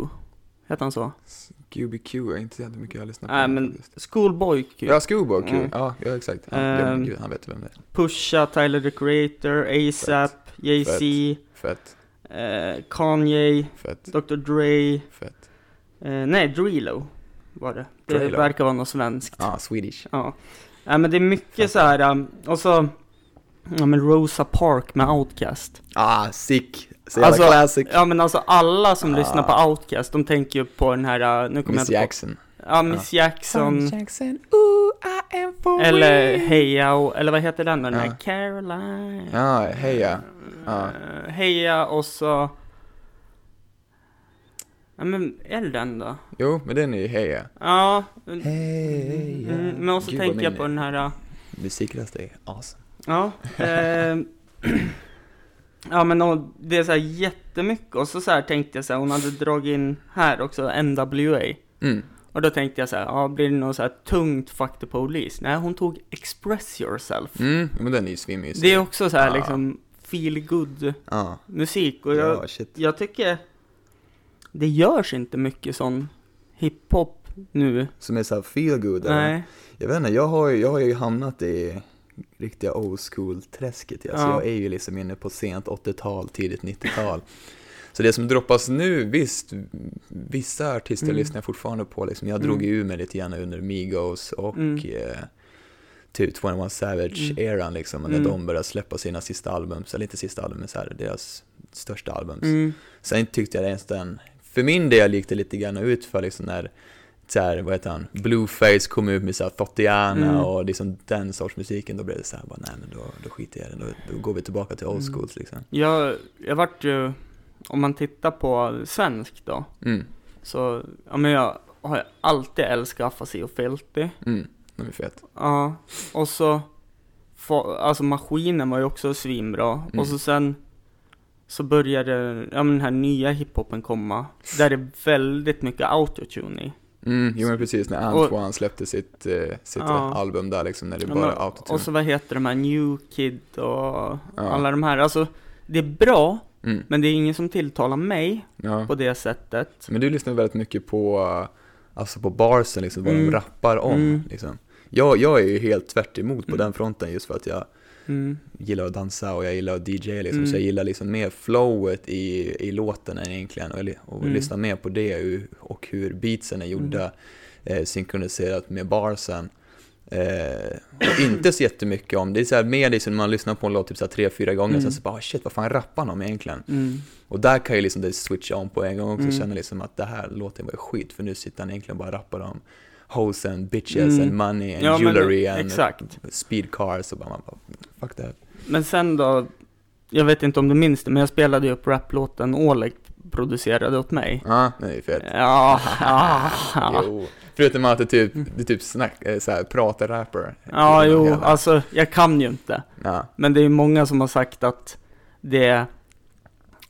[SPEAKER 1] Heter han så?
[SPEAKER 2] QBQ är inte så mycket jag har lyssnat på.
[SPEAKER 1] Nej men,
[SPEAKER 2] faktiskt.
[SPEAKER 1] Schoolboy Q.
[SPEAKER 2] Ja, Schoolboy Q.
[SPEAKER 1] Mm.
[SPEAKER 2] Ja, ja, exakt. Ja, men gud, han vet vem det är.
[SPEAKER 1] Pusha, Tyler the Creator, ASAP, Jay-Z,
[SPEAKER 2] Fett,
[SPEAKER 1] eh, Kanye,
[SPEAKER 2] fett,
[SPEAKER 1] Dr. Dre,
[SPEAKER 2] fett.
[SPEAKER 1] eh, nej Drilo var det. Det
[SPEAKER 2] Drilo.
[SPEAKER 1] verkar vara något svenskt.
[SPEAKER 2] Ja, Swedish.
[SPEAKER 1] Ja. Nej men det är mycket så här, um, och så, ja men Rosa Park med Outcast.
[SPEAKER 2] Ah, sick. Så jävla
[SPEAKER 1] Alltså,
[SPEAKER 2] classic.
[SPEAKER 1] Ja men alltså alla som
[SPEAKER 2] Ah.
[SPEAKER 1] lyssnar på Outcast, de tänker ju på den här, uh, nu kommer
[SPEAKER 2] Miss
[SPEAKER 1] jag
[SPEAKER 2] Jackson.
[SPEAKER 1] på. Ja, Miss Jackson.
[SPEAKER 2] Jackson, ooh, I am for
[SPEAKER 1] Eller. Heja, eller vad heter den då? Den
[SPEAKER 2] Ja.
[SPEAKER 1] här Caroline.
[SPEAKER 2] Ja, heja. Ja.
[SPEAKER 1] Eh, Heja och så... Ja men, är det den då?
[SPEAKER 2] Jo, men den är ju heja.
[SPEAKER 1] Ja.
[SPEAKER 2] Heja.
[SPEAKER 1] Mm, men också
[SPEAKER 2] Gud,
[SPEAKER 1] tänker jag på den här... uh,
[SPEAKER 2] Musikröst är awesome.
[SPEAKER 1] Ja. Eh, ja men och, det är så här jättemycket och så, så här tänkte jag så här, hon hade dragit in här också NWA.
[SPEAKER 2] Mm.
[SPEAKER 1] Och då tänkte jag så här, ja blir det något så här tungt fuck the police? Nej, hon tog express yourself.
[SPEAKER 2] Mm, men den är ju svinmysig.
[SPEAKER 1] Det är också så här
[SPEAKER 2] Ja.
[SPEAKER 1] liksom feel good
[SPEAKER 2] Ja.
[SPEAKER 1] musik och jag,
[SPEAKER 2] Ja,
[SPEAKER 1] jag tycker det görs inte mycket sån hiphop nu.
[SPEAKER 2] Som är såhär feel good eller?
[SPEAKER 1] Nej.
[SPEAKER 2] Jag vet inte, jag har, jag har ju hamnat i riktiga old school-träsket. Alltså,
[SPEAKER 1] Ja.
[SPEAKER 2] Jag är ju liksom inne på sent 80-tal, tidigt 90-tal. Så det som droppas nu, visst, vissa artister
[SPEAKER 1] Mm.
[SPEAKER 2] lyssnar jag fortfarande på. Liksom. Jag drog
[SPEAKER 1] Mm.
[SPEAKER 2] ju ur mig lite grann under Migos och
[SPEAKER 1] Mm.
[SPEAKER 2] eh, typ 21
[SPEAKER 1] Mm.
[SPEAKER 2] Savage-eran liksom. När
[SPEAKER 1] Mm.
[SPEAKER 2] de började släppa sina sista album, eller inte sista album, men så här, deras största albums.
[SPEAKER 1] Mm.
[SPEAKER 2] Sen tyckte jag ens den, för min del gick det lite grann ut för liksom när så här, vad heter han, Blueface kom ut med så här Thotiana
[SPEAKER 1] Mm.
[SPEAKER 2] och liksom den sorts musiken, då blev det så här, bara, nej men då, då skiter jag i det, då, då går vi tillbaka till old
[SPEAKER 1] Mm.
[SPEAKER 2] schools liksom.
[SPEAKER 1] Jag, jag vart ju, om man tittar på svensk då,
[SPEAKER 2] Mm,
[SPEAKER 1] så, ja men jag har alltid älskat Afasi och Filthy.
[SPEAKER 2] mm, de är fet.
[SPEAKER 1] Ja, och så, alltså maskinen var ju också svinbra.
[SPEAKER 2] Mm.
[SPEAKER 1] Och så sen, så började, ja men den här nya hiphopen komma, där det är väldigt mycket autotune i.
[SPEAKER 2] Mm, jo men precis, när
[SPEAKER 1] Och-
[SPEAKER 2] Antoine släppte sitt, eh, sitt
[SPEAKER 1] Ja.
[SPEAKER 2] album där liksom, när det
[SPEAKER 1] Ja,
[SPEAKER 2] bara
[SPEAKER 1] men-
[SPEAKER 2] autotune.
[SPEAKER 1] och så vad heter de här, New Kid och alla de här, alltså det är bra,
[SPEAKER 2] Mm,
[SPEAKER 1] men det är ingen som tilltalar mig
[SPEAKER 2] ja.
[SPEAKER 1] på det sättet.
[SPEAKER 2] Men du lyssnar väldigt mycket på, eh, alltså på barsen liksom, vad de
[SPEAKER 1] Mm.
[SPEAKER 2] rappar om
[SPEAKER 1] Mm.
[SPEAKER 2] liksom. Jag, jag är ju helt tvärt emot på
[SPEAKER 1] Mm.
[SPEAKER 2] den fronten just för att jag
[SPEAKER 1] Mm.
[SPEAKER 2] gillar att dansa och jag gillar att DJ liksom,
[SPEAKER 1] Mm.
[SPEAKER 2] så jag gillar liksom mer flowet i, i låten än egentligen och, och
[SPEAKER 1] Mm.
[SPEAKER 2] lyssna mer på det och- hur beatsen är gjorda eh, synkroniserat med barsen. Eh, och inte så jättemycket om, det är så här mer liksom när man lyssnar på en låt typ så här tre, fyra gånger,
[SPEAKER 1] Mm.
[SPEAKER 2] sen så bara "Ah, shit vad fan rappar han om egentligen?
[SPEAKER 1] Mm.
[SPEAKER 2] Och där kan ju liksom det switcha om på en gång också,
[SPEAKER 1] Mm.
[SPEAKER 2] känna liksom att det här låten var skit, för nu sitter han egentligen bara och rappar om hoes and bitches
[SPEAKER 1] Mm.
[SPEAKER 2] and money and
[SPEAKER 1] Ja, men
[SPEAKER 2] jewelry and
[SPEAKER 1] exakt.
[SPEAKER 2] speed cars och bara, man bara fuck that.
[SPEAKER 1] Men sen då, jag vet inte om du minns det, men jag spelade ju upp raplåten Oleg producerade åt mig.
[SPEAKER 2] Ja, det är ju fett.
[SPEAKER 1] Ja, ja, ja.
[SPEAKER 2] Jo. Förutom att det typ, det typ snack, eh, så här, pratar rapper.
[SPEAKER 1] Ja, jo,
[SPEAKER 2] hela-
[SPEAKER 1] alltså jag kan ju inte.
[SPEAKER 2] Ja.
[SPEAKER 1] Men det är ju många som har sagt att det,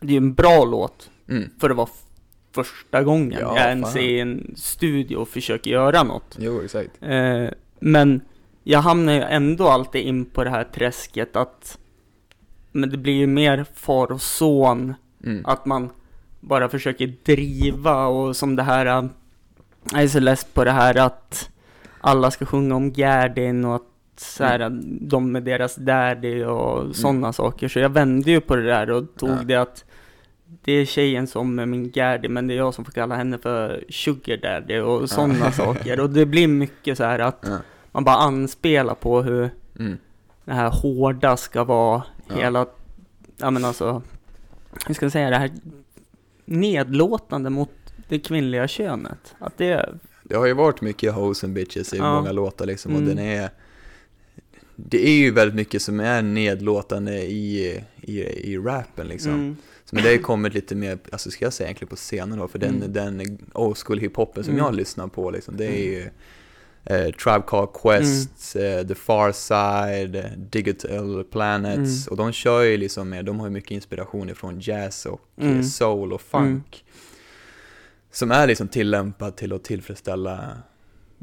[SPEAKER 1] det är en bra låt
[SPEAKER 2] Mm.
[SPEAKER 1] för det var f- första gången
[SPEAKER 2] Ja,
[SPEAKER 1] jag ens
[SPEAKER 2] fan.
[SPEAKER 1] är i en studio och försöker göra något.
[SPEAKER 2] Jo, exakt.
[SPEAKER 1] Eh, men jag hamnar ju ändå alltid in på det här träsket att men det blir ju mer far och son
[SPEAKER 2] Mm.
[SPEAKER 1] Att man bara försöker driva och som det här, äh, jag är så less på det här att alla ska sjunga om Gerdin och att så här,
[SPEAKER 2] Mm.
[SPEAKER 1] de med deras daddy och sådana saker. Så jag vände ju på det där och tog
[SPEAKER 2] Ja.
[SPEAKER 1] det att det är tjejen som är min Gerdi, men det är jag som får kalla henne för sugar daddy och sådana saker. Och det blir mycket så här att
[SPEAKER 2] Ja.
[SPEAKER 1] man bara anspelar på hur
[SPEAKER 2] Mm.
[SPEAKER 1] det här hårda ska vara
[SPEAKER 2] Ja.
[SPEAKER 1] hela, ja men alltså, hur ska jag säga det här nedlåtande mot det kvinnliga könet. Att det,
[SPEAKER 2] Det har ju varit mycket hoes and bitches i
[SPEAKER 1] Ja.
[SPEAKER 2] många låtar liksom och
[SPEAKER 1] Mm.
[SPEAKER 2] den är Det är ju väldigt mycket som är nedlåtande i, i, i rappen liksom.
[SPEAKER 1] mm,
[SPEAKER 2] men det har ju kommit lite mer, alltså ska jag säga egentligen på scenen då, för den,
[SPEAKER 1] Mm.
[SPEAKER 2] den old school hiphopen som
[SPEAKER 1] Mm.
[SPEAKER 2] jag lyssnar på liksom, det är ju eh, Tribe Called Quest,
[SPEAKER 1] Mm.
[SPEAKER 2] eh, The Far Side, eh, Digital Planets
[SPEAKER 1] Mm.
[SPEAKER 2] och de kör ju liksom med, de har ju mycket inspiration ifrån jazz och eh,
[SPEAKER 1] Mm.
[SPEAKER 2] soul och funk. Som är liksom tillämpad till att tillfredsställa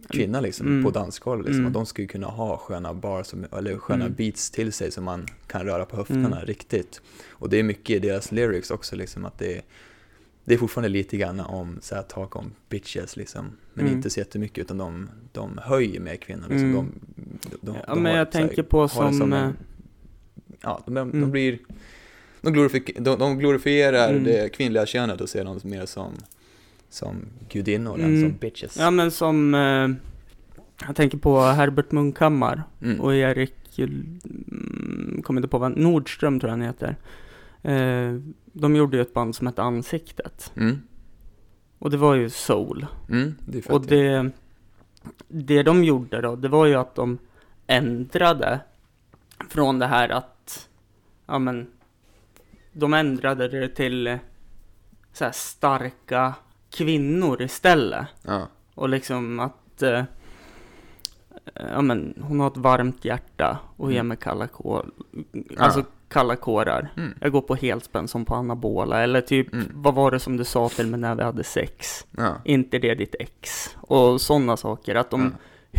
[SPEAKER 2] kvinnor liksom
[SPEAKER 1] Mm.
[SPEAKER 2] på dansgolv liksom.
[SPEAKER 1] Mm.
[SPEAKER 2] De ju kunna ha sköna bars, som, eller sköna
[SPEAKER 1] Mm.
[SPEAKER 2] beats till sig som man kan röra på höfterna
[SPEAKER 1] Mm.
[SPEAKER 2] riktigt. Och det är mycket i deras lyrics också liksom att det är, det är fortfarande lite grann om så här talk om bitches liksom. Men
[SPEAKER 1] Mm.
[SPEAKER 2] inte så jättemycket utan de, de höjer med kvinnor liksom. De, de, de,
[SPEAKER 1] ja men
[SPEAKER 2] har
[SPEAKER 1] jag
[SPEAKER 2] så här-
[SPEAKER 1] tänker på
[SPEAKER 2] det
[SPEAKER 1] som,
[SPEAKER 2] en- Ja, de, blir de, glorifik- de, de glorifierar
[SPEAKER 1] Mm.
[SPEAKER 2] det kvinnliga könet och ser dem mer som, som gudinnor än
[SPEAKER 1] Mm.
[SPEAKER 2] som bitches.
[SPEAKER 1] ja men som, eh, jag tänker på Herbert Munkhammar
[SPEAKER 2] Mm.
[SPEAKER 1] och Erik, mm, kommer inte på vad, Nordström tror jag han heter. Eh, de gjorde ju ett band som hette Ansiktet.
[SPEAKER 2] Mm.
[SPEAKER 1] Och det var ju soul.
[SPEAKER 2] Mm, det.
[SPEAKER 1] Och det, det de gjorde då, det var ju att de ändrade från det här att, ja men, de ändrade det till eh, så starka kvinnor istället.
[SPEAKER 2] Ja.
[SPEAKER 1] Och liksom att, eh, ja men, hon har ett varmt hjärta och ger
[SPEAKER 2] Mm.
[SPEAKER 1] mig kalla kår, alltså kalla kårar.
[SPEAKER 2] Mm.
[SPEAKER 1] Jag går på helspänn som på anabola, eller typ,
[SPEAKER 2] Mm.
[SPEAKER 1] vad var det som du sa till mig när vi hade sex?
[SPEAKER 2] Ja.
[SPEAKER 1] inte det ditt ex? Och sådana saker, att de
[SPEAKER 2] Ja.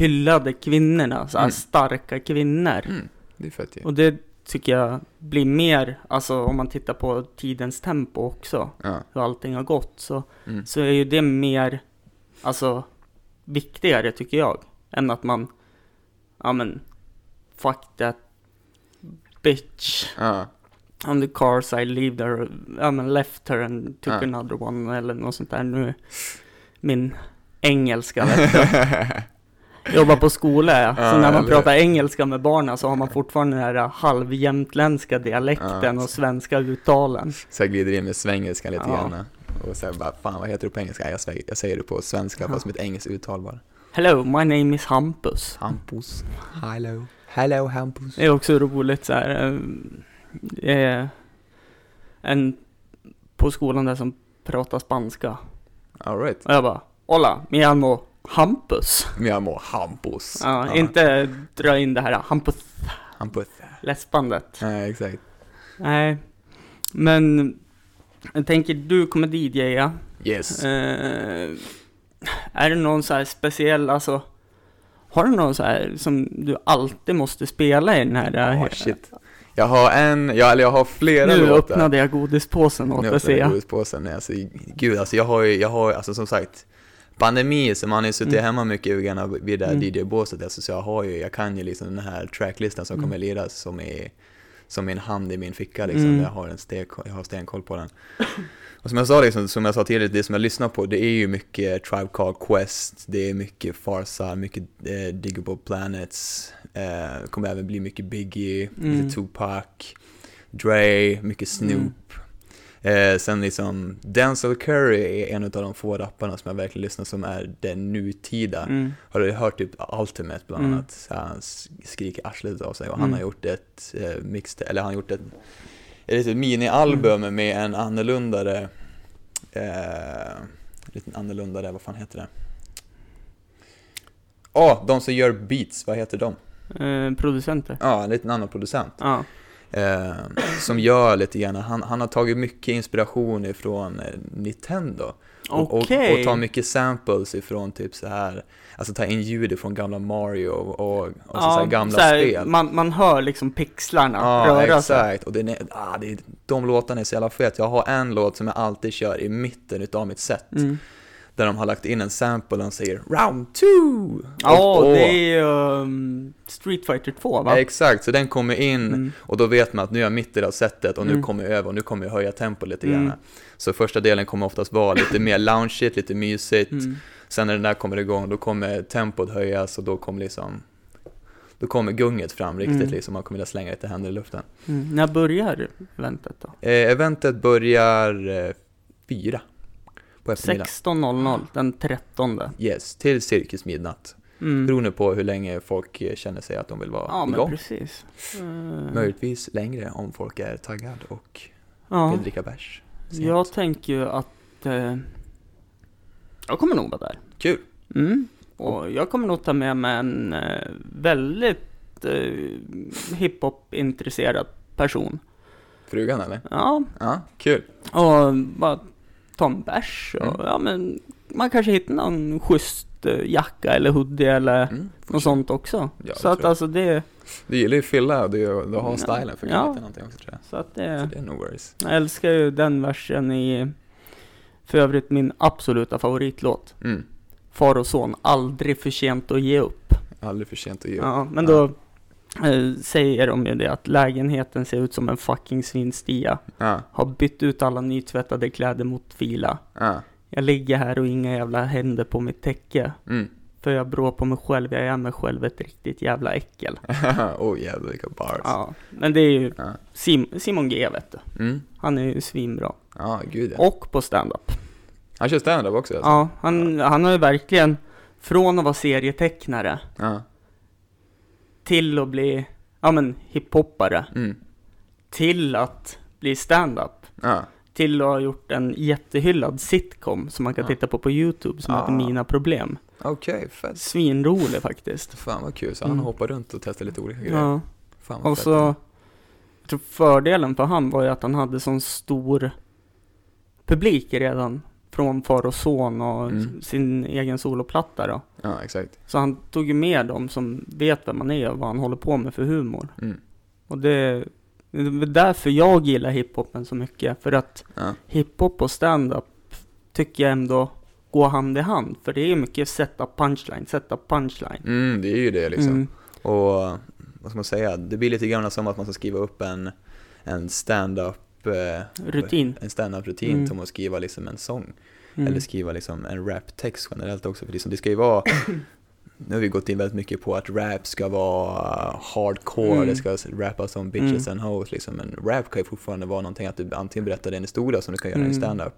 [SPEAKER 1] hyllade kvinnorna, så
[SPEAKER 2] Mm.
[SPEAKER 1] starka kvinnor.
[SPEAKER 2] Mm. Det.
[SPEAKER 1] Och det tycker jag blir mer, alltså om man tittar på tidens tempo också,
[SPEAKER 2] Ja.
[SPEAKER 1] hur allting har gått, så,
[SPEAKER 2] Mm.
[SPEAKER 1] så är ju det mer, alltså viktigare tycker jag. Än att man, ja men, fuck that bitch.
[SPEAKER 2] Ja,
[SPEAKER 1] On the car side, leave there, ja men left her and took
[SPEAKER 2] Ja.
[SPEAKER 1] another one eller något sånt där. Nu, min engelska vet. Jobbar på skola ja.
[SPEAKER 2] Ja,
[SPEAKER 1] Så när man
[SPEAKER 2] eller-
[SPEAKER 1] pratar engelska med barnen så har man fortfarande den här halvjämtländska dialekten
[SPEAKER 2] Ja.
[SPEAKER 1] och svenska uttalen.
[SPEAKER 2] så jag glider in med svengelskan lite
[SPEAKER 1] Ja.
[SPEAKER 2] grann. Och så bara, fan vad heter du på engelska? Jag, säger- jag säger det på svenska,
[SPEAKER 1] Ja.
[SPEAKER 2] fast med ett engelskt uttal bara.
[SPEAKER 1] Hello, my name is Hampus.
[SPEAKER 2] Hampus. Hello. Hello Hampus.
[SPEAKER 1] Det är också roligt så här. eh, är en på skolan där som pratar spanska.
[SPEAKER 2] Alright.
[SPEAKER 1] Och jag bara, hola, mi amo Hampus.
[SPEAKER 2] Jag mår Hampus.
[SPEAKER 1] Ja, inte dra in det här Hampus
[SPEAKER 2] Hampus.
[SPEAKER 1] läspandet.
[SPEAKER 2] Nej, exakt.
[SPEAKER 1] Nej, men jag tänker du kommer DJa.
[SPEAKER 2] Yes.
[SPEAKER 1] Eh, är det någon så här speciell, alltså har du någon så här som du alltid måste spela i den här?
[SPEAKER 2] Oh, shit. Jag har en, jag, eller jag har flera
[SPEAKER 1] nu
[SPEAKER 2] låtar.
[SPEAKER 1] öppnade jag godispåsen åt
[SPEAKER 2] Nu
[SPEAKER 1] dig ser
[SPEAKER 2] jag. godispåsen. Alltså, gud, alltså jag har ju, jag har alltså som sagt, pandemi, så man har ju suttit
[SPEAKER 1] Mm.
[SPEAKER 2] hemma mycket gärna vid det här
[SPEAKER 1] Mm.
[SPEAKER 2] DJ-båset, alltså, så jag har ju, jag kan ju liksom den här tracklistan som
[SPEAKER 1] Mm.
[SPEAKER 2] kommer liras som är som en hand i min ficka liksom,
[SPEAKER 1] Mm.
[SPEAKER 2] jag har en sten, jag har stenkoll på den. Och som jag sa liksom, som jag sa tidigare, det som jag lyssnar på, det är ju mycket Tribe Called Quest, det är mycket Farsa, mycket eh, Diggable Planets, eh, kommer även bli mycket Biggie,
[SPEAKER 1] Mm.
[SPEAKER 2] lite Tupac, Dre, mycket Snoop.
[SPEAKER 1] Mm.
[SPEAKER 2] Eh, sen liksom, Denzel Curry är en av de få rapparna som jag verkligen lyssnar som är den nutida.
[SPEAKER 1] Mm.
[SPEAKER 2] Har du hört typ Ultimate bland
[SPEAKER 1] Mm.
[SPEAKER 2] annat? Så Han skriker arslet av sig och
[SPEAKER 1] Mm.
[SPEAKER 2] han har gjort ett eh, mix, eller han har gjort ett, ett litet mini-album
[SPEAKER 1] Mm.
[SPEAKER 2] med en annorlundare, eh, lite annorlundare, vad fan heter det? Åh, oh, de som gör beats, vad heter de?
[SPEAKER 1] Eh, producenter.
[SPEAKER 2] Ja, en liten annan producent.
[SPEAKER 1] Ja.
[SPEAKER 2] Eh, som gör lite grann, han, han har tagit mycket inspiration ifrån eh, Nintendo. Och, och,
[SPEAKER 1] Okej.
[SPEAKER 2] och tar mycket samples ifrån typ så här, alltså ta in ljud från gamla Mario och, och, och så, så här gamla
[SPEAKER 1] så här,
[SPEAKER 2] spel.
[SPEAKER 1] Man, man hör liksom pixlarna
[SPEAKER 2] Ja,
[SPEAKER 1] röra sig.
[SPEAKER 2] exakt. Och det är, ah, det är, de låtarna är så jävla fet. Jag har en låt som jag alltid kör i mitten utav mitt set.
[SPEAKER 1] Mm.
[SPEAKER 2] Där de har lagt in en sample och de säger 'Round 2'
[SPEAKER 1] Ja, det är ju um, Street Fighter 2 va?
[SPEAKER 2] Exakt, så den kommer in
[SPEAKER 1] Mm.
[SPEAKER 2] och då vet man att nu är jag mitt i det här setet och nu
[SPEAKER 1] Mm.
[SPEAKER 2] kommer jag över och nu kommer jag höja tempo lite
[SPEAKER 1] Mm.
[SPEAKER 2] grann. Så första delen kommer oftast vara lite mer loungeigt, lite mysigt.
[SPEAKER 1] Mm.
[SPEAKER 2] Sen när den där kommer igång då kommer tempot höjas och då kommer liksom då kommer gunget fram riktigt
[SPEAKER 1] Mm.
[SPEAKER 2] liksom, man kommer vilja slänga lite händer i luften.
[SPEAKER 1] Mm. När börjar eventet då?
[SPEAKER 2] Eh, eventet börjar eh, fyra på eftermiddagen.
[SPEAKER 1] 16.00 den 13.
[SPEAKER 2] Yes, till cirkus midnatt.
[SPEAKER 1] Mm.
[SPEAKER 2] Beroende på hur länge folk eh, känner sig att de vill vara
[SPEAKER 1] Ja, men
[SPEAKER 2] igång.
[SPEAKER 1] precis. Eh,
[SPEAKER 2] Möjligtvis längre om folk är taggad och
[SPEAKER 1] Ja,
[SPEAKER 2] vill dricka bärs. sent.
[SPEAKER 1] jag tänker ju att eh, jag kommer nog vara där.
[SPEAKER 2] Kul!
[SPEAKER 1] Mm. Och jag kommer nog ta med mig en eh, väldigt eh, hiphop-intresserad person.
[SPEAKER 2] Frugan eller?
[SPEAKER 1] Ja,
[SPEAKER 2] Ja, kul.
[SPEAKER 1] och bara ta en bärs
[SPEAKER 2] Mm.
[SPEAKER 1] ja men man kanske hittar någon schysst eh, jacka eller hoodie eller
[SPEAKER 2] Mm,
[SPEAKER 1] något sånt också.
[SPEAKER 2] Ja, det
[SPEAKER 1] så att alltså det,
[SPEAKER 2] Du gillar ju fylla du, du har
[SPEAKER 1] Ja.
[SPEAKER 2] stilen för
[SPEAKER 1] Ja.
[SPEAKER 2] ja. någonting också tror jag.
[SPEAKER 1] så att
[SPEAKER 2] Så
[SPEAKER 1] det,
[SPEAKER 2] det är no worries.
[SPEAKER 1] jag älskar ju den versen i för övrigt min absoluta favoritlåt.
[SPEAKER 2] Mm.
[SPEAKER 1] Far och son, aldrig för sent att ge upp.
[SPEAKER 2] Aldrig för sent att ge upp.
[SPEAKER 1] Ja, men då säger de ju det att lägenheten ser ut som en fucking svinstia.
[SPEAKER 2] Ja,
[SPEAKER 1] Har bytt ut alla nytvättade kläder mot fila.
[SPEAKER 2] ja.
[SPEAKER 1] Jag ligger här och inga jävla händer på mitt täcke.
[SPEAKER 2] Mm.
[SPEAKER 1] För jag beror på mig själv, jag är mig själv ett riktigt jävla äckel.
[SPEAKER 2] oh jävlar vilka bars.
[SPEAKER 1] Ja, men det är ju
[SPEAKER 2] Ja.
[SPEAKER 1] Sim- Simon G vet du.
[SPEAKER 2] Mm.
[SPEAKER 1] Han är ju svinbra.
[SPEAKER 2] Ja, gud ja.
[SPEAKER 1] Och på stand-up.
[SPEAKER 2] Han kör stand-up också alltså?
[SPEAKER 1] Ja, han, han har ju verkligen, från att vara serietecknare
[SPEAKER 2] Ja.
[SPEAKER 1] Till att bli, ja men hiphoppare,
[SPEAKER 2] Mm.
[SPEAKER 1] till att bli stand-up.
[SPEAKER 2] Ja.
[SPEAKER 1] Till att ha gjort en jättehyllad sitcom som man kan
[SPEAKER 2] Ja.
[SPEAKER 1] titta på på YouTube som
[SPEAKER 2] Ah.
[SPEAKER 1] heter Mina Problem.
[SPEAKER 2] Okej, fett.
[SPEAKER 1] Svinrolig faktiskt.
[SPEAKER 2] Fan vad kul, så han
[SPEAKER 1] Mm.
[SPEAKER 2] hoppar runt och testar lite olika grejer.
[SPEAKER 1] Ja.
[SPEAKER 2] Fan vad
[SPEAKER 1] Och
[SPEAKER 2] fett.
[SPEAKER 1] så, jag tror fördelen för han var ju att han hade sån stor publik redan från far och son och
[SPEAKER 2] Mm.
[SPEAKER 1] sin egen soloplatta då.
[SPEAKER 2] Ja, exakt.
[SPEAKER 1] Så han tog ju med dem som vet vem man är och vad han håller på med för humor.
[SPEAKER 2] Mm.
[SPEAKER 1] Och det, det är därför jag gillar hiphopen så mycket. För att
[SPEAKER 2] Ja.
[SPEAKER 1] hiphop och stand-up tycker jag ändå gå hand i hand. För det är ju mycket setup punchline, setup punchline.
[SPEAKER 2] Mm, det är ju det liksom.
[SPEAKER 1] Mm.
[SPEAKER 2] Och vad ska man säga, det blir lite grann som att man ska skriva upp en, en stand-up eh,
[SPEAKER 1] Rutin.
[SPEAKER 2] En stand-up rutin
[SPEAKER 1] Mm.
[SPEAKER 2] som att skriva liksom en sång.
[SPEAKER 1] Mm.
[SPEAKER 2] Eller skriva liksom en rap-text generellt också. För liksom, det ska ju vara, nu har vi gått in väldigt mycket på att rap ska vara hardcore,
[SPEAKER 1] Mm.
[SPEAKER 2] det ska rappas om bitches and hoes liksom. Men rap kan ju fortfarande vara någonting att du antingen berättar en historia som du kan göra i
[SPEAKER 1] Mm.
[SPEAKER 2] stand-up.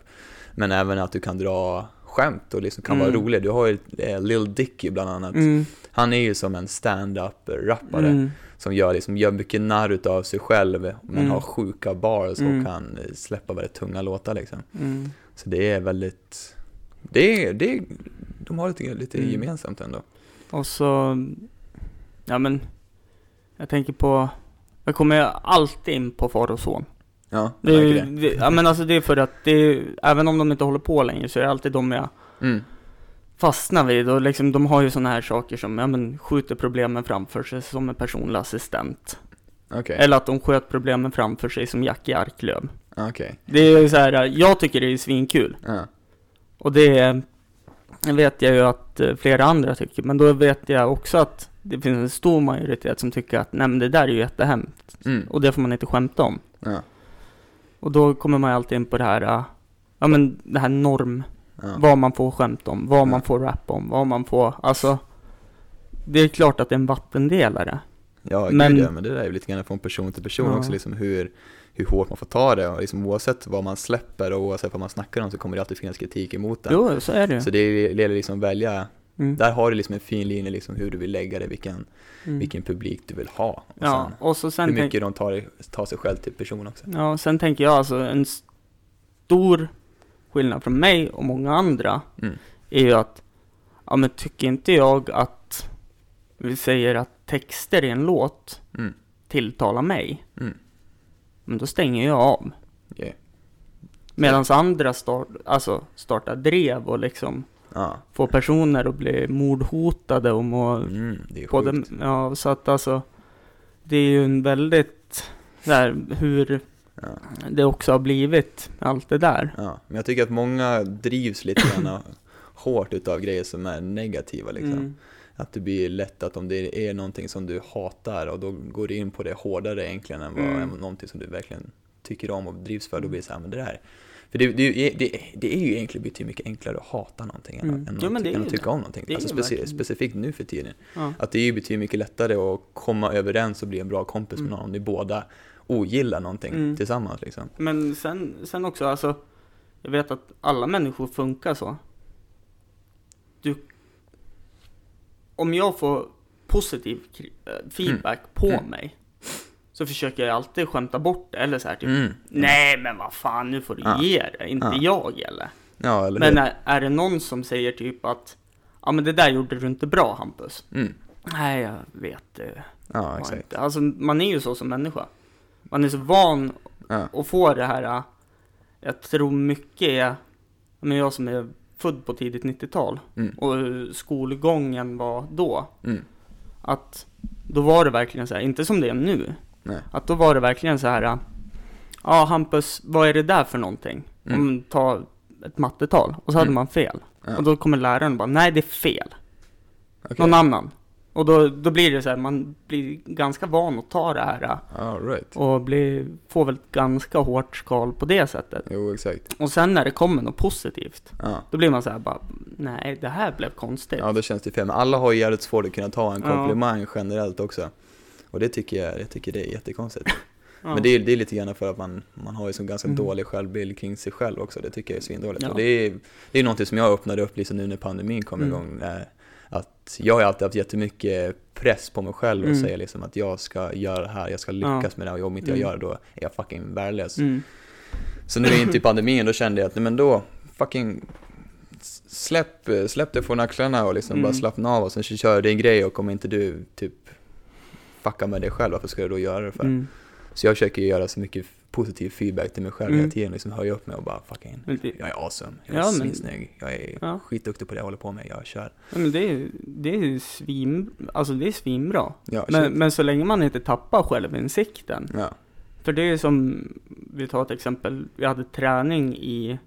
[SPEAKER 2] Men även att du kan dra skämt och liksom kan
[SPEAKER 1] Mm.
[SPEAKER 2] vara rolig. Du har ju eh, Lil Dicky bland annat.
[SPEAKER 1] Mm.
[SPEAKER 2] Han är ju som en stand-up-rappare
[SPEAKER 1] Mm.
[SPEAKER 2] Som gör, liksom, gör mycket narr utav sig själv men
[SPEAKER 1] Mm.
[SPEAKER 2] har sjuka bars
[SPEAKER 1] Mm.
[SPEAKER 2] och kan eh, släppa väldigt tunga låtar liksom.
[SPEAKER 1] Mm.
[SPEAKER 2] Så det är väldigt, det är, det är, de har lite, lite
[SPEAKER 1] Mm.
[SPEAKER 2] gemensamt ändå.
[SPEAKER 1] Och så, ja men, jag tänker på, jag kommer alltid in på far och son.
[SPEAKER 2] Ja,
[SPEAKER 1] Det
[SPEAKER 2] det.
[SPEAKER 1] det, ja men alltså det är för att det är, även om de inte håller på längre så är det alltid de jag
[SPEAKER 2] Mm.
[SPEAKER 1] Fastnar vid och liksom de har ju sådana här saker som, ja men skjuter problemen framför sig som en personlig assistent.
[SPEAKER 2] Okej,
[SPEAKER 1] Eller att de sköt problemen framför sig som Jackie Arklöv.
[SPEAKER 2] okej.
[SPEAKER 1] Det är ju så här, jag tycker det är svinkul.
[SPEAKER 2] Ja.
[SPEAKER 1] Och det vet jag ju att eh, flera andra tycker, men då vet jag också att det finns en stor majoritet som tycker att nej men det där är ju jättehemskt.
[SPEAKER 2] Mm.
[SPEAKER 1] Och det får man inte skämta om.
[SPEAKER 2] Ja.
[SPEAKER 1] Och då kommer man ju alltid in på det här, eh, ja men det här norm,
[SPEAKER 2] Ja.
[SPEAKER 1] vad man får skämta om, vad man
[SPEAKER 2] Ja.
[SPEAKER 1] får rappa om, vad man får, alltså. Det är klart att det är en vattendelare.
[SPEAKER 2] Ja,
[SPEAKER 1] Men-
[SPEAKER 2] gud ja, men det där är ju lite grann från person till person
[SPEAKER 1] Ja.
[SPEAKER 2] också, liksom hur, hur hårt man får ta det. Och liksom oavsett vad man släpper och oavsett vad man snackar om så kommer det alltid finnas kritik emot det.
[SPEAKER 1] Jo, så är det.
[SPEAKER 2] Så det gäller liksom att välja,
[SPEAKER 1] Mm.
[SPEAKER 2] där har du liksom en fin linje liksom hur du vill lägga det, vilken,
[SPEAKER 1] Mm.
[SPEAKER 2] vilken publik du vill ha. Och
[SPEAKER 1] Ja,
[SPEAKER 2] sen,
[SPEAKER 1] och så sen
[SPEAKER 2] hur mycket de tar, tar sig själv till person också.
[SPEAKER 1] ja, sen tänker jag alltså en stor skillnad från mig och många andra
[SPEAKER 2] Mm.
[SPEAKER 1] är ju att, ja men tycker inte jag att vi säger att texter i en låt
[SPEAKER 2] Mm.
[SPEAKER 1] tilltalar mig,
[SPEAKER 2] Mm.
[SPEAKER 1] men då stänger jag av.
[SPEAKER 2] Yeah.
[SPEAKER 1] Medan andra start, alltså startar drev och liksom
[SPEAKER 2] Ja,
[SPEAKER 1] får personer att bli mordhotade och må
[SPEAKER 2] mm, det är
[SPEAKER 1] både, ja så att alltså det är ju en väldigt, där hur
[SPEAKER 2] Ja.
[SPEAKER 1] det också har blivit allt det där.
[SPEAKER 2] Ja, men jag tycker att många drivs lite grann hårt utav grejer som är negativa liksom.
[SPEAKER 1] Mm.
[SPEAKER 2] Att det blir lätt att om det är någonting som du hatar och då går du in på det hårdare egentligen än vad
[SPEAKER 1] Mm.
[SPEAKER 2] någonting som du verkligen tycker om och drivs för, då blir det så här, men det där för det, det, det, det är ju egentligen betydligt mycket enklare att hata någonting
[SPEAKER 1] Mm.
[SPEAKER 2] än,
[SPEAKER 1] men
[SPEAKER 2] att, än att tycka om någonting. Alltså speci specifikt nu för tiden.
[SPEAKER 1] Ja.
[SPEAKER 2] Att det är ju betydligt mycket lättare att komma överens och bli en bra kompis med
[SPEAKER 1] Mm.
[SPEAKER 2] någon om ni båda ogillar någonting
[SPEAKER 1] Mm.
[SPEAKER 2] tillsammans liksom.
[SPEAKER 1] Men sen, sen också, alltså, jag vet att alla människor funkar så. Du, om jag får positiv äh, feedback på
[SPEAKER 2] Mm.
[SPEAKER 1] mig, så försöker jag alltid skämta bort det, eller så här typ,
[SPEAKER 2] Mm.
[SPEAKER 1] nej men vad fan, nu får du
[SPEAKER 2] Ja.
[SPEAKER 1] ge det, inte
[SPEAKER 2] Ja.
[SPEAKER 1] jag eller?
[SPEAKER 2] Ja, eller
[SPEAKER 1] Men är, är det någon som säger typ att, ja men det där gjorde du inte bra Hampus.
[SPEAKER 2] Mm.
[SPEAKER 1] Nej, jag vet det.
[SPEAKER 2] Ja,
[SPEAKER 1] var
[SPEAKER 2] exakt.
[SPEAKER 1] inte. Alltså man är ju så som människa. Man är så van
[SPEAKER 2] Ja.
[SPEAKER 1] att få det här, äh, jag tror mycket är, men jag som är född på tidigt 90-tal
[SPEAKER 2] Mm.
[SPEAKER 1] och skolgången var då,
[SPEAKER 2] Mm.
[SPEAKER 1] att då var det verkligen så här, inte som det är nu,
[SPEAKER 2] Nej.
[SPEAKER 1] att då var det verkligen så här, äh, ja Hampus, vad är det där för någonting?
[SPEAKER 2] Mm.
[SPEAKER 1] Om ta ett mattetal, och så hade
[SPEAKER 2] Mm.
[SPEAKER 1] man fel.
[SPEAKER 2] Ja.
[SPEAKER 1] Och då kommer läraren och bara, nej det är fel.
[SPEAKER 2] Okej.
[SPEAKER 1] Någon annan. Och då, då blir det så här, man blir ganska van att ta det här äh,
[SPEAKER 2] All right.
[SPEAKER 1] och blir, får väl ett ganska hårt skal på det sättet.
[SPEAKER 2] Jo, exakt.
[SPEAKER 1] Och sen när det kommer något positivt,
[SPEAKER 2] Ja.
[SPEAKER 1] då blir man så här bara, nej det här blev konstigt.
[SPEAKER 2] Ja, då känns det fel. Men alla har ju jävligt svårt att kunna ta en
[SPEAKER 1] Ja.
[SPEAKER 2] komplimang generellt också. Och det tycker jag, jag tycker det är jättekonstigt.
[SPEAKER 1] Ja.
[SPEAKER 2] Men det är, det är lite grann för att man, man har ju som ganska
[SPEAKER 1] Mm.
[SPEAKER 2] dålig självbild kring sig själv också. Det tycker jag är svindåligt.
[SPEAKER 1] Ja.
[SPEAKER 2] Och det är, det är någonting som jag öppnade upp liksom nu när pandemin kom
[SPEAKER 1] Mm.
[SPEAKER 2] igång. eh, Att jag har alltid haft jättemycket press på mig själv och
[SPEAKER 1] Mm.
[SPEAKER 2] säga liksom att jag ska göra det här, jag ska lyckas med det här och om inte jag
[SPEAKER 1] Mm.
[SPEAKER 2] gör det då är jag fucking värdelös.
[SPEAKER 1] Mm.
[SPEAKER 2] Så nu in till pandemin, då kände jag att nej men då, fucking släpp, släpp det från axlarna och liksom
[SPEAKER 1] Mm.
[SPEAKER 2] bara slappna av och sen kör din grej och om inte du typ fuckar med dig själv, varför ska du då göra det för?
[SPEAKER 1] Mm.
[SPEAKER 2] Så jag försöker göra så mycket positiv feedback till mig själv
[SPEAKER 1] Mm.
[SPEAKER 2] hela tiden, liksom höja upp mig och bara fucking, jag är awesome, jag är
[SPEAKER 1] Ja,
[SPEAKER 2] svinsnygg, jag är
[SPEAKER 1] Ja.
[SPEAKER 2] skitduktig på det jag håller på med, jag kör.
[SPEAKER 1] ja, men det är det är svin, alltså det är svinbra.
[SPEAKER 2] Ja,
[SPEAKER 1] Men,
[SPEAKER 2] shit.
[SPEAKER 1] men så länge man inte tappar självinsikten.
[SPEAKER 2] ja.
[SPEAKER 1] För det är som, vi tar ett exempel, vi hade träning i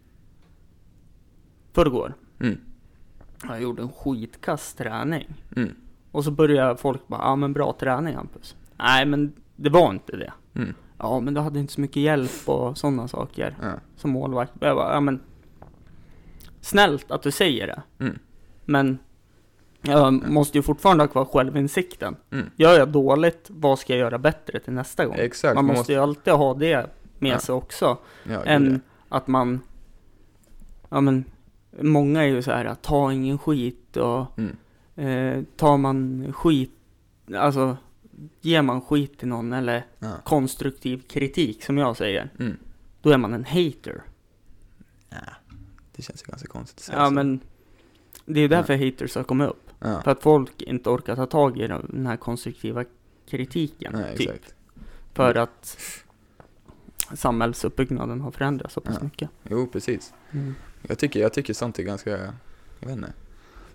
[SPEAKER 1] förrgår.
[SPEAKER 2] Mm.
[SPEAKER 1] Jag gjorde en skitkass träning.
[SPEAKER 2] Mm.
[SPEAKER 1] Och så började folk bara, ja men bra träning Hampus. Nej men det var inte det.
[SPEAKER 2] Mm.
[SPEAKER 1] Ja men du hade inte så mycket hjälp och sådana saker
[SPEAKER 2] Ja.
[SPEAKER 1] som målvakt. Jag bara, ja men snällt att du säger det.
[SPEAKER 2] Mm.
[SPEAKER 1] Men jag måste ju fortfarande ha kvar självinsikten.
[SPEAKER 2] Mm.
[SPEAKER 1] Gör jag dåligt, vad ska jag göra bättre till nästa gång?
[SPEAKER 2] Exakt.
[SPEAKER 1] man måste ju alltid ha det med
[SPEAKER 2] Ja.
[SPEAKER 1] sig också.
[SPEAKER 2] Ja,
[SPEAKER 1] än att man, ja men, många är ju så här, ta ingen skit och
[SPEAKER 2] Mm.
[SPEAKER 1] eh, tar man skit, alltså ger man skit till någon eller
[SPEAKER 2] Ja.
[SPEAKER 1] konstruktiv kritik som jag säger,
[SPEAKER 2] Mm.
[SPEAKER 1] då är man en hater.
[SPEAKER 2] Ja. Det känns ju ganska konstigt att säga
[SPEAKER 1] Ja
[SPEAKER 2] så.
[SPEAKER 1] men, det är ju därför haters har kommit upp.
[SPEAKER 2] Ja.
[SPEAKER 1] För att folk inte orkar ta tag i den här konstruktiva kritiken.
[SPEAKER 2] Nej,
[SPEAKER 1] typ.
[SPEAKER 2] exakt.
[SPEAKER 1] För att samhällsuppbyggnaden har förändrats så pass
[SPEAKER 2] Ja.
[SPEAKER 1] mycket.
[SPEAKER 2] Jo, precis.
[SPEAKER 1] Mm.
[SPEAKER 2] Jag tycker, jag tycker sånt är ganska, jag vet inte.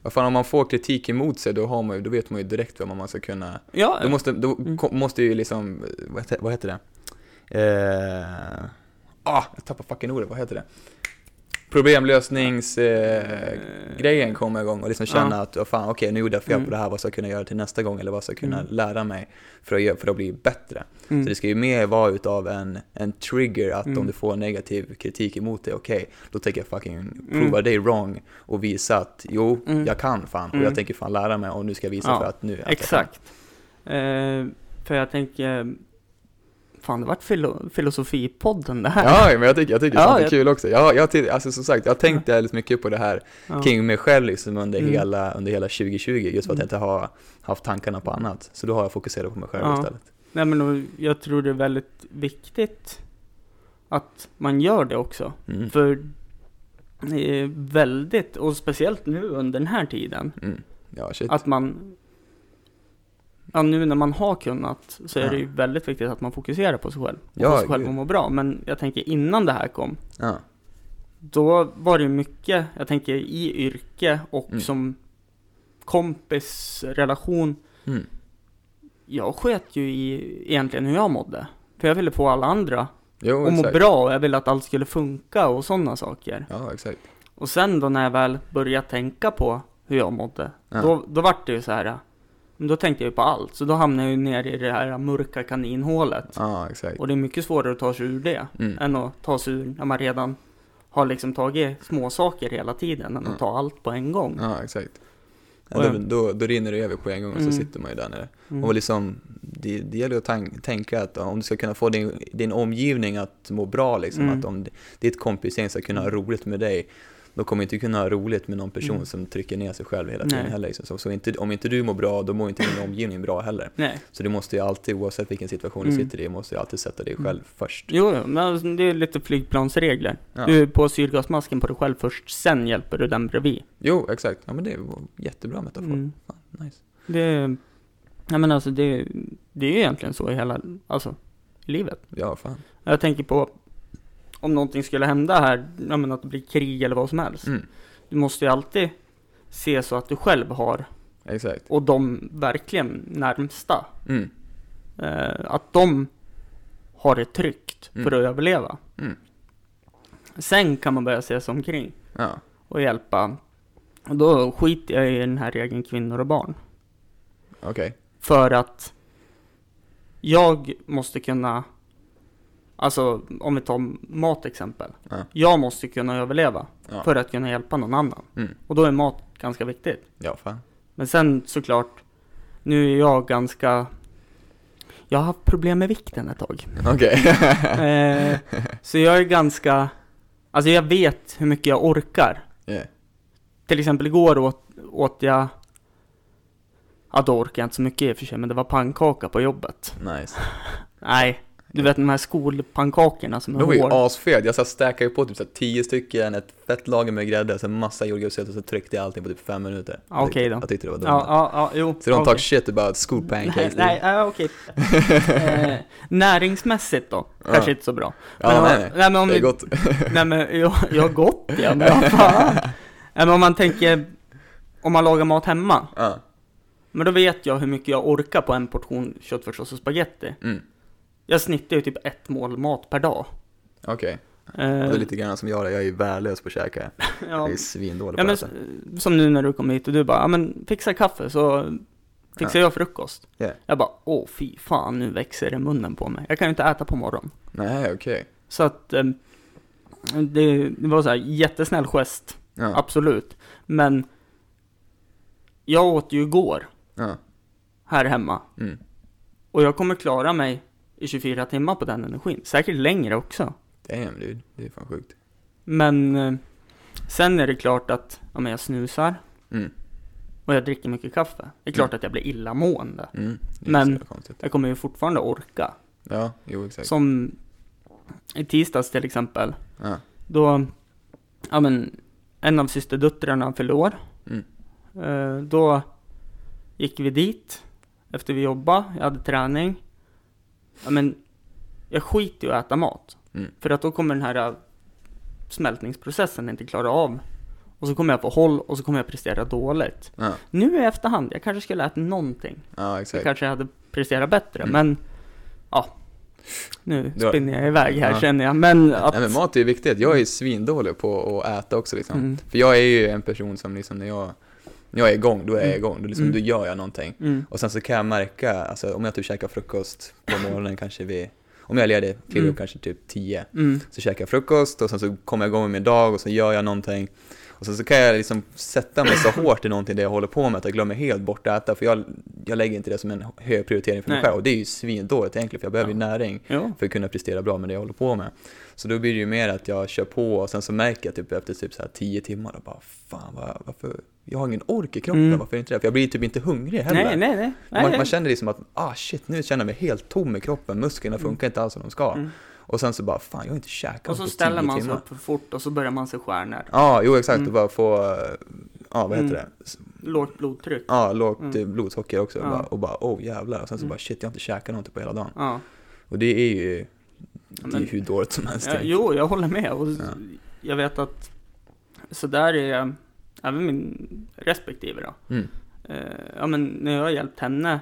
[SPEAKER 2] Vad fan, om man får kritik emot sig, då, har man ju, då vet man ju direkt vad man ska kunna...
[SPEAKER 1] Ja,
[SPEAKER 2] Då måste, då
[SPEAKER 1] Mm.
[SPEAKER 2] måste ju liksom, vad heter, vad heter det? Eh, ah, jag tappar fucking ordet, vad heter det? Problemlösningsgrejen eh, kommer igång och liksom känna
[SPEAKER 1] Ja.
[SPEAKER 2] att, oh, fan okej nu gjorde jag fel
[SPEAKER 1] Mm.
[SPEAKER 2] på det här, vad ska jag kunna göra till nästa gång eller vad ska jag kunna
[SPEAKER 1] Mm.
[SPEAKER 2] lära mig för att, för att bli bättre.
[SPEAKER 1] mm.
[SPEAKER 2] Så det ska ju mer vara utav en, en trigger att
[SPEAKER 1] Mm.
[SPEAKER 2] om du får negativ kritik emot dig, okej, då tänker jag fucking
[SPEAKER 1] Mm.
[SPEAKER 2] prova dig wrong och visa att jo,
[SPEAKER 1] Mm.
[SPEAKER 2] jag kan fan och
[SPEAKER 1] Mm.
[SPEAKER 2] jag tänker fan lära mig och nu ska jag visa
[SPEAKER 1] Ja,
[SPEAKER 2] för att nu... att-
[SPEAKER 1] Exakt. Eh, för jag tänker, fan det vart filo filosofipodden det här.
[SPEAKER 2] Ja, men jag tycker, jag tycker
[SPEAKER 1] Ja,
[SPEAKER 2] sånt är
[SPEAKER 1] jag-
[SPEAKER 2] kul också. Jag, jag, alltså som sagt, jag har tänkt väldigt mycket på det här
[SPEAKER 1] Ja.
[SPEAKER 2] kring mig själv liksom under,
[SPEAKER 1] Mm.
[SPEAKER 2] hela, under hela 2020, just för att
[SPEAKER 1] Mm.
[SPEAKER 2] jag inte har haft tankarna på annat. Så då har jag fokuserat på mig själv
[SPEAKER 1] Ja.
[SPEAKER 2] istället.
[SPEAKER 1] Nej men jag tror det är väldigt viktigt att man gör det också.
[SPEAKER 2] Mm.
[SPEAKER 1] För det är väldigt, och speciellt nu under den här tiden,
[SPEAKER 2] Mm. Ja, shit.
[SPEAKER 1] att man Ja, nu när man har kunnat så är
[SPEAKER 2] Ja.
[SPEAKER 1] det ju väldigt viktigt att man fokuserar på sig själv. Och
[SPEAKER 2] Ja,
[SPEAKER 1] sig själv och må bra. Men jag tänker innan det här kom,
[SPEAKER 2] Ja.
[SPEAKER 1] då var det mycket, jag tänker i yrke och
[SPEAKER 2] Mm.
[SPEAKER 1] som kompisrelation.
[SPEAKER 2] Mm.
[SPEAKER 1] Jag sket ju i egentligen hur jag mådde. För jag ville få alla andra
[SPEAKER 2] Jo,
[SPEAKER 1] att må bra och jag ville att allt skulle funka och sådana saker.
[SPEAKER 2] Ja, exakt.
[SPEAKER 1] Och sen då när jag väl började tänka på hur jag mådde, då, då vart det ju så här. Men Då tänkte jag ju på allt, så då hamnade jag ju ner i det här mörka kaninhålet.
[SPEAKER 2] Ja, exakt.
[SPEAKER 1] Och det är mycket svårare att ta sig ur det,
[SPEAKER 2] Mm.
[SPEAKER 1] än att ta sig ur när man redan har liksom tagit små saker hela tiden, än
[SPEAKER 2] Mm.
[SPEAKER 1] att ta allt på en gång.
[SPEAKER 2] Ja, exakt. Ja, då, då, då rinner det över på en gång och så
[SPEAKER 1] Mm.
[SPEAKER 2] sitter man ju där nere.
[SPEAKER 1] Mm.
[SPEAKER 2] Och liksom, det, det gäller att tänka att om du ska kunna få din, din omgivning att må bra, liksom,
[SPEAKER 1] Mm.
[SPEAKER 2] att om ditt kompisgäng ska kunna ha roligt med dig, då kommer inte kunna ha roligt med någon person
[SPEAKER 1] Mm.
[SPEAKER 2] som trycker ner sig själv hela tiden
[SPEAKER 1] Nej.
[SPEAKER 2] heller. Liksom. Så, så inte, om inte du mår bra, då mår inte din omgivning bra heller.
[SPEAKER 1] Nej,
[SPEAKER 2] Så du måste ju alltid, oavsett vilken situation
[SPEAKER 1] Mm.
[SPEAKER 2] du sitter i, måste ju alltid sätta dig själv först.
[SPEAKER 1] jo, men alltså, det är lite flygplansregler.
[SPEAKER 2] Ja.
[SPEAKER 1] Du på syrgasmasken på dig själv först, sen hjälper du den bredvid.
[SPEAKER 2] Jo, exakt. Ja, men det var jättebra metafor.
[SPEAKER 1] Mm.
[SPEAKER 2] Fan, nice.
[SPEAKER 1] Det, ja men alltså det, det är ju egentligen så i hela, alltså, livet.
[SPEAKER 2] Ja, fan.
[SPEAKER 1] Jag tänker på om någonting skulle hända här, ja men att det blir krig eller vad som helst.
[SPEAKER 2] Mm.
[SPEAKER 1] Du måste ju alltid se så att du själv har,
[SPEAKER 2] Exakt.
[SPEAKER 1] och de verkligen närmsta,
[SPEAKER 2] Mm.
[SPEAKER 1] eh, att de har det tryggt
[SPEAKER 2] Mm.
[SPEAKER 1] för att överleva.
[SPEAKER 2] Mm.
[SPEAKER 1] Sen kan man börja se sig omkring
[SPEAKER 2] Ja,
[SPEAKER 1] och hjälpa. Och då skiter jag i den här regeln kvinnor och barn.
[SPEAKER 2] okej.
[SPEAKER 1] För att jag måste kunna, alltså om vi tar mat exempel.
[SPEAKER 2] Ja.
[SPEAKER 1] Jag måste kunna överleva
[SPEAKER 2] Ja.
[SPEAKER 1] för att kunna hjälpa någon annan.
[SPEAKER 2] Mm.
[SPEAKER 1] Och då är mat ganska viktigt.
[SPEAKER 2] Ja, fan.
[SPEAKER 1] Men sen såklart, nu är jag ganska, jag har haft problem med vikten ett tag.
[SPEAKER 2] Okej.
[SPEAKER 1] eh, så jag är ganska, alltså jag vet hur mycket jag orkar.
[SPEAKER 2] Yeah.
[SPEAKER 1] Till exempel igår åt, åt jag, ja då orkar jag inte så mycket i och för sig, men det var pannkaka på jobbet.
[SPEAKER 2] Nice.
[SPEAKER 1] Nej, du vet de här skolpannkakorna som är
[SPEAKER 2] De var ju
[SPEAKER 1] hårda.
[SPEAKER 2] asfet. Jag så stackade ju på typ så tio stycken, ett fett lager med grädde, sen massa jordgubbssöt och så tryckte jag allting på typ fem minuter.
[SPEAKER 1] Ja, okej
[SPEAKER 2] Jag
[SPEAKER 1] då.
[SPEAKER 2] Jag tyckte det var dumt.
[SPEAKER 1] Ja, ja, ja, jo.
[SPEAKER 2] Så de
[SPEAKER 1] okej.
[SPEAKER 2] talk shit about school
[SPEAKER 1] Nej,
[SPEAKER 2] pancakes.
[SPEAKER 1] nej, ja, okej. eh, näringsmässigt då, kanske inte så bra.
[SPEAKER 2] Ja,
[SPEAKER 1] om-
[SPEAKER 2] nej, nej.
[SPEAKER 1] nej, men om
[SPEAKER 2] det är
[SPEAKER 1] vi,
[SPEAKER 2] gott.
[SPEAKER 1] nej men jag, jag har gått ja, men vad fan. Nej men om man tänker, om man lagar mat hemma,
[SPEAKER 2] Ja.
[SPEAKER 1] men då vet jag hur mycket jag orkar på en portion köttfärssås och spaghetti.
[SPEAKER 2] Mm.
[SPEAKER 1] Jag snittar ju typ ett mål mat per dag.
[SPEAKER 2] Okej. Och det är
[SPEAKER 1] Eh,
[SPEAKER 2] lite grann som jag, jag är ju värdelös på att käka.
[SPEAKER 1] ja,
[SPEAKER 2] Jag är svindålig
[SPEAKER 1] ja,
[SPEAKER 2] på
[SPEAKER 1] men,
[SPEAKER 2] att äta.
[SPEAKER 1] som nu när du kom hit och du bara, ja men fixa kaffe så fixar jag frukost.
[SPEAKER 2] Ja.
[SPEAKER 1] Jag bara, åh fy fan nu växer det munnen på mig. Jag kan ju inte äta på morgonen.
[SPEAKER 2] Nej, okej.
[SPEAKER 1] Så att eh, det, det var så här jättesnäll gest,
[SPEAKER 2] Ja,
[SPEAKER 1] absolut. Men jag åt ju igår
[SPEAKER 2] ja.
[SPEAKER 1] här hemma
[SPEAKER 2] Mm.
[SPEAKER 1] och jag kommer klara mig i 24 timmar på den energin. Säkert längre också.
[SPEAKER 2] Damn dude, det är fan sjukt.
[SPEAKER 1] Men eh, sen är det klart att ja, men jag snusar
[SPEAKER 2] Mm.
[SPEAKER 1] och jag dricker mycket kaffe. Det är klart att jag blir illamående.
[SPEAKER 2] Mm. Det är
[SPEAKER 1] Men-
[SPEAKER 2] så jävla konstigt.
[SPEAKER 1] Jag kommer ju fortfarande orka.
[SPEAKER 2] Ja, jo exakt.
[SPEAKER 1] Som i tisdags till exempel.
[SPEAKER 2] Ja.
[SPEAKER 1] Då, ja men, en av systerdöttrarna fyllde år.
[SPEAKER 2] Mm.
[SPEAKER 1] Eh, då gick vi dit efter vi jobbade, jag hade träning. Ja men, jag skiter ju i att äta mat.
[SPEAKER 2] Mm.
[SPEAKER 1] För att då kommer den här äh, smältningsprocessen inte klara av. Och så kommer jag få håll och så kommer jag prestera dåligt.
[SPEAKER 2] Ja,
[SPEAKER 1] Nu i efterhand, jag kanske skulle äta någonting.
[SPEAKER 2] ja
[SPEAKER 1] Jag
[SPEAKER 2] exakt.
[SPEAKER 1] kanske hade presterat bättre,
[SPEAKER 2] Mm.
[SPEAKER 1] men ja. Nu
[SPEAKER 2] har-
[SPEAKER 1] spinner jag iväg här
[SPEAKER 2] Ja.
[SPEAKER 1] känner jag, men att...
[SPEAKER 2] Nej men mat är ju viktigt, jag är svindålig på att äta också liksom.
[SPEAKER 1] Mm.
[SPEAKER 2] För jag är ju en person som liksom när jag, jag är igång, då är jag
[SPEAKER 1] Mm.
[SPEAKER 2] igång. Då, liksom,
[SPEAKER 1] Mm.
[SPEAKER 2] då gör jag någonting.
[SPEAKER 1] Mm,
[SPEAKER 2] Och sen så kan jag märka, alltså om jag typ käkar frukost på morgonen kanske vid, om jag är ledig, kliver upp kanske typ 10.
[SPEAKER 1] mm,
[SPEAKER 2] Så käkar jag frukost och sen så kommer jag igång med min dag och så gör jag någonting. Och sen så kan jag liksom sätta mig så hårt i någonting det jag håller på med att jag glömmer helt bort att äta. För jag, jag lägger inte det som en hög prioritering för mig
[SPEAKER 1] Nej.
[SPEAKER 2] själv. Och det är ju svindåligt egentligen för jag behöver ju
[SPEAKER 1] Ja.
[SPEAKER 2] näring
[SPEAKER 1] jo.
[SPEAKER 2] för att kunna prestera bra med det jag håller på med. Så då blir det ju mer att jag kör på och sen så märker jag typ efter typ så här 10 timmar och bara fan vad, varför, jag har ingen ork i kroppen,
[SPEAKER 1] Mm.
[SPEAKER 2] varför inte det? För jag blir typ inte hungrig heller.
[SPEAKER 1] Nej, nej, nej.
[SPEAKER 2] Man, man känner liksom att, ah shit, nu känner jag mig helt tom i kroppen, musklerna funkar inte alls som de ska.
[SPEAKER 1] Mm.
[SPEAKER 2] Och sen så bara, fan jag har inte käkat
[SPEAKER 1] Och så
[SPEAKER 2] på
[SPEAKER 1] ställer
[SPEAKER 2] 10
[SPEAKER 1] man sig upp för fort och så börjar man se stjärnor.
[SPEAKER 2] Ja, jo exakt,
[SPEAKER 1] Mm.
[SPEAKER 2] och bara få, ja vad heter
[SPEAKER 1] Mm.
[SPEAKER 2] det?
[SPEAKER 1] Lågt blodtryck.
[SPEAKER 2] Ja, lågt
[SPEAKER 1] Mm.
[SPEAKER 2] eh, blodsocker också och, bara, och bara, oh jävlar, och sen så
[SPEAKER 1] Mm.
[SPEAKER 2] bara shit jag har inte käkat någonting på hela dagen. Och det är ju, det är
[SPEAKER 1] men-
[SPEAKER 2] ju hur dåligt som helst.
[SPEAKER 1] Ja, jo, jag håller med. Och
[SPEAKER 2] Ja.
[SPEAKER 1] Jag vet att så där är även min respektive då.
[SPEAKER 2] Mm.
[SPEAKER 1] Eh, ja, men när jag har hjälpt henne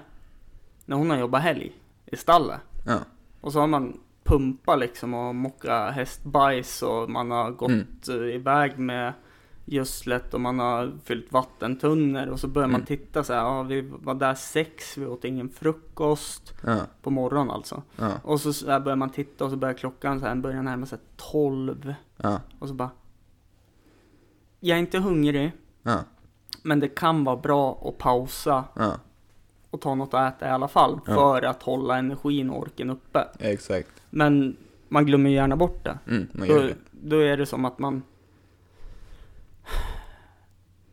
[SPEAKER 1] när hon har jobbat helg i stallet.
[SPEAKER 2] Ja.
[SPEAKER 1] Och så har man pumpat liksom och mockat hästbajs och man har gått
[SPEAKER 2] Mm.
[SPEAKER 1] iväg med gödslet och man har fyllt vattentunnor och så börjar man
[SPEAKER 2] Mm.
[SPEAKER 1] titta så här, ja vi var där sex, vi åt ingen frukost
[SPEAKER 2] Ja,
[SPEAKER 1] på morgonen alltså.
[SPEAKER 2] ja,
[SPEAKER 1] Och så, så börjar man titta och så börjar klockan så här, börjar närma sig tolv
[SPEAKER 2] ja,
[SPEAKER 1] och så bara Jag är inte hungrig,
[SPEAKER 2] ja,
[SPEAKER 1] men det kan vara bra att pausa
[SPEAKER 2] ja,
[SPEAKER 1] och ta något att äta i alla fall
[SPEAKER 2] Ja.
[SPEAKER 1] för att hålla energin och orken uppe.
[SPEAKER 2] exakt.
[SPEAKER 1] Men man glömmer gärna bort det.
[SPEAKER 2] Mm, man gör
[SPEAKER 1] Då,
[SPEAKER 2] det.
[SPEAKER 1] då är det som att man...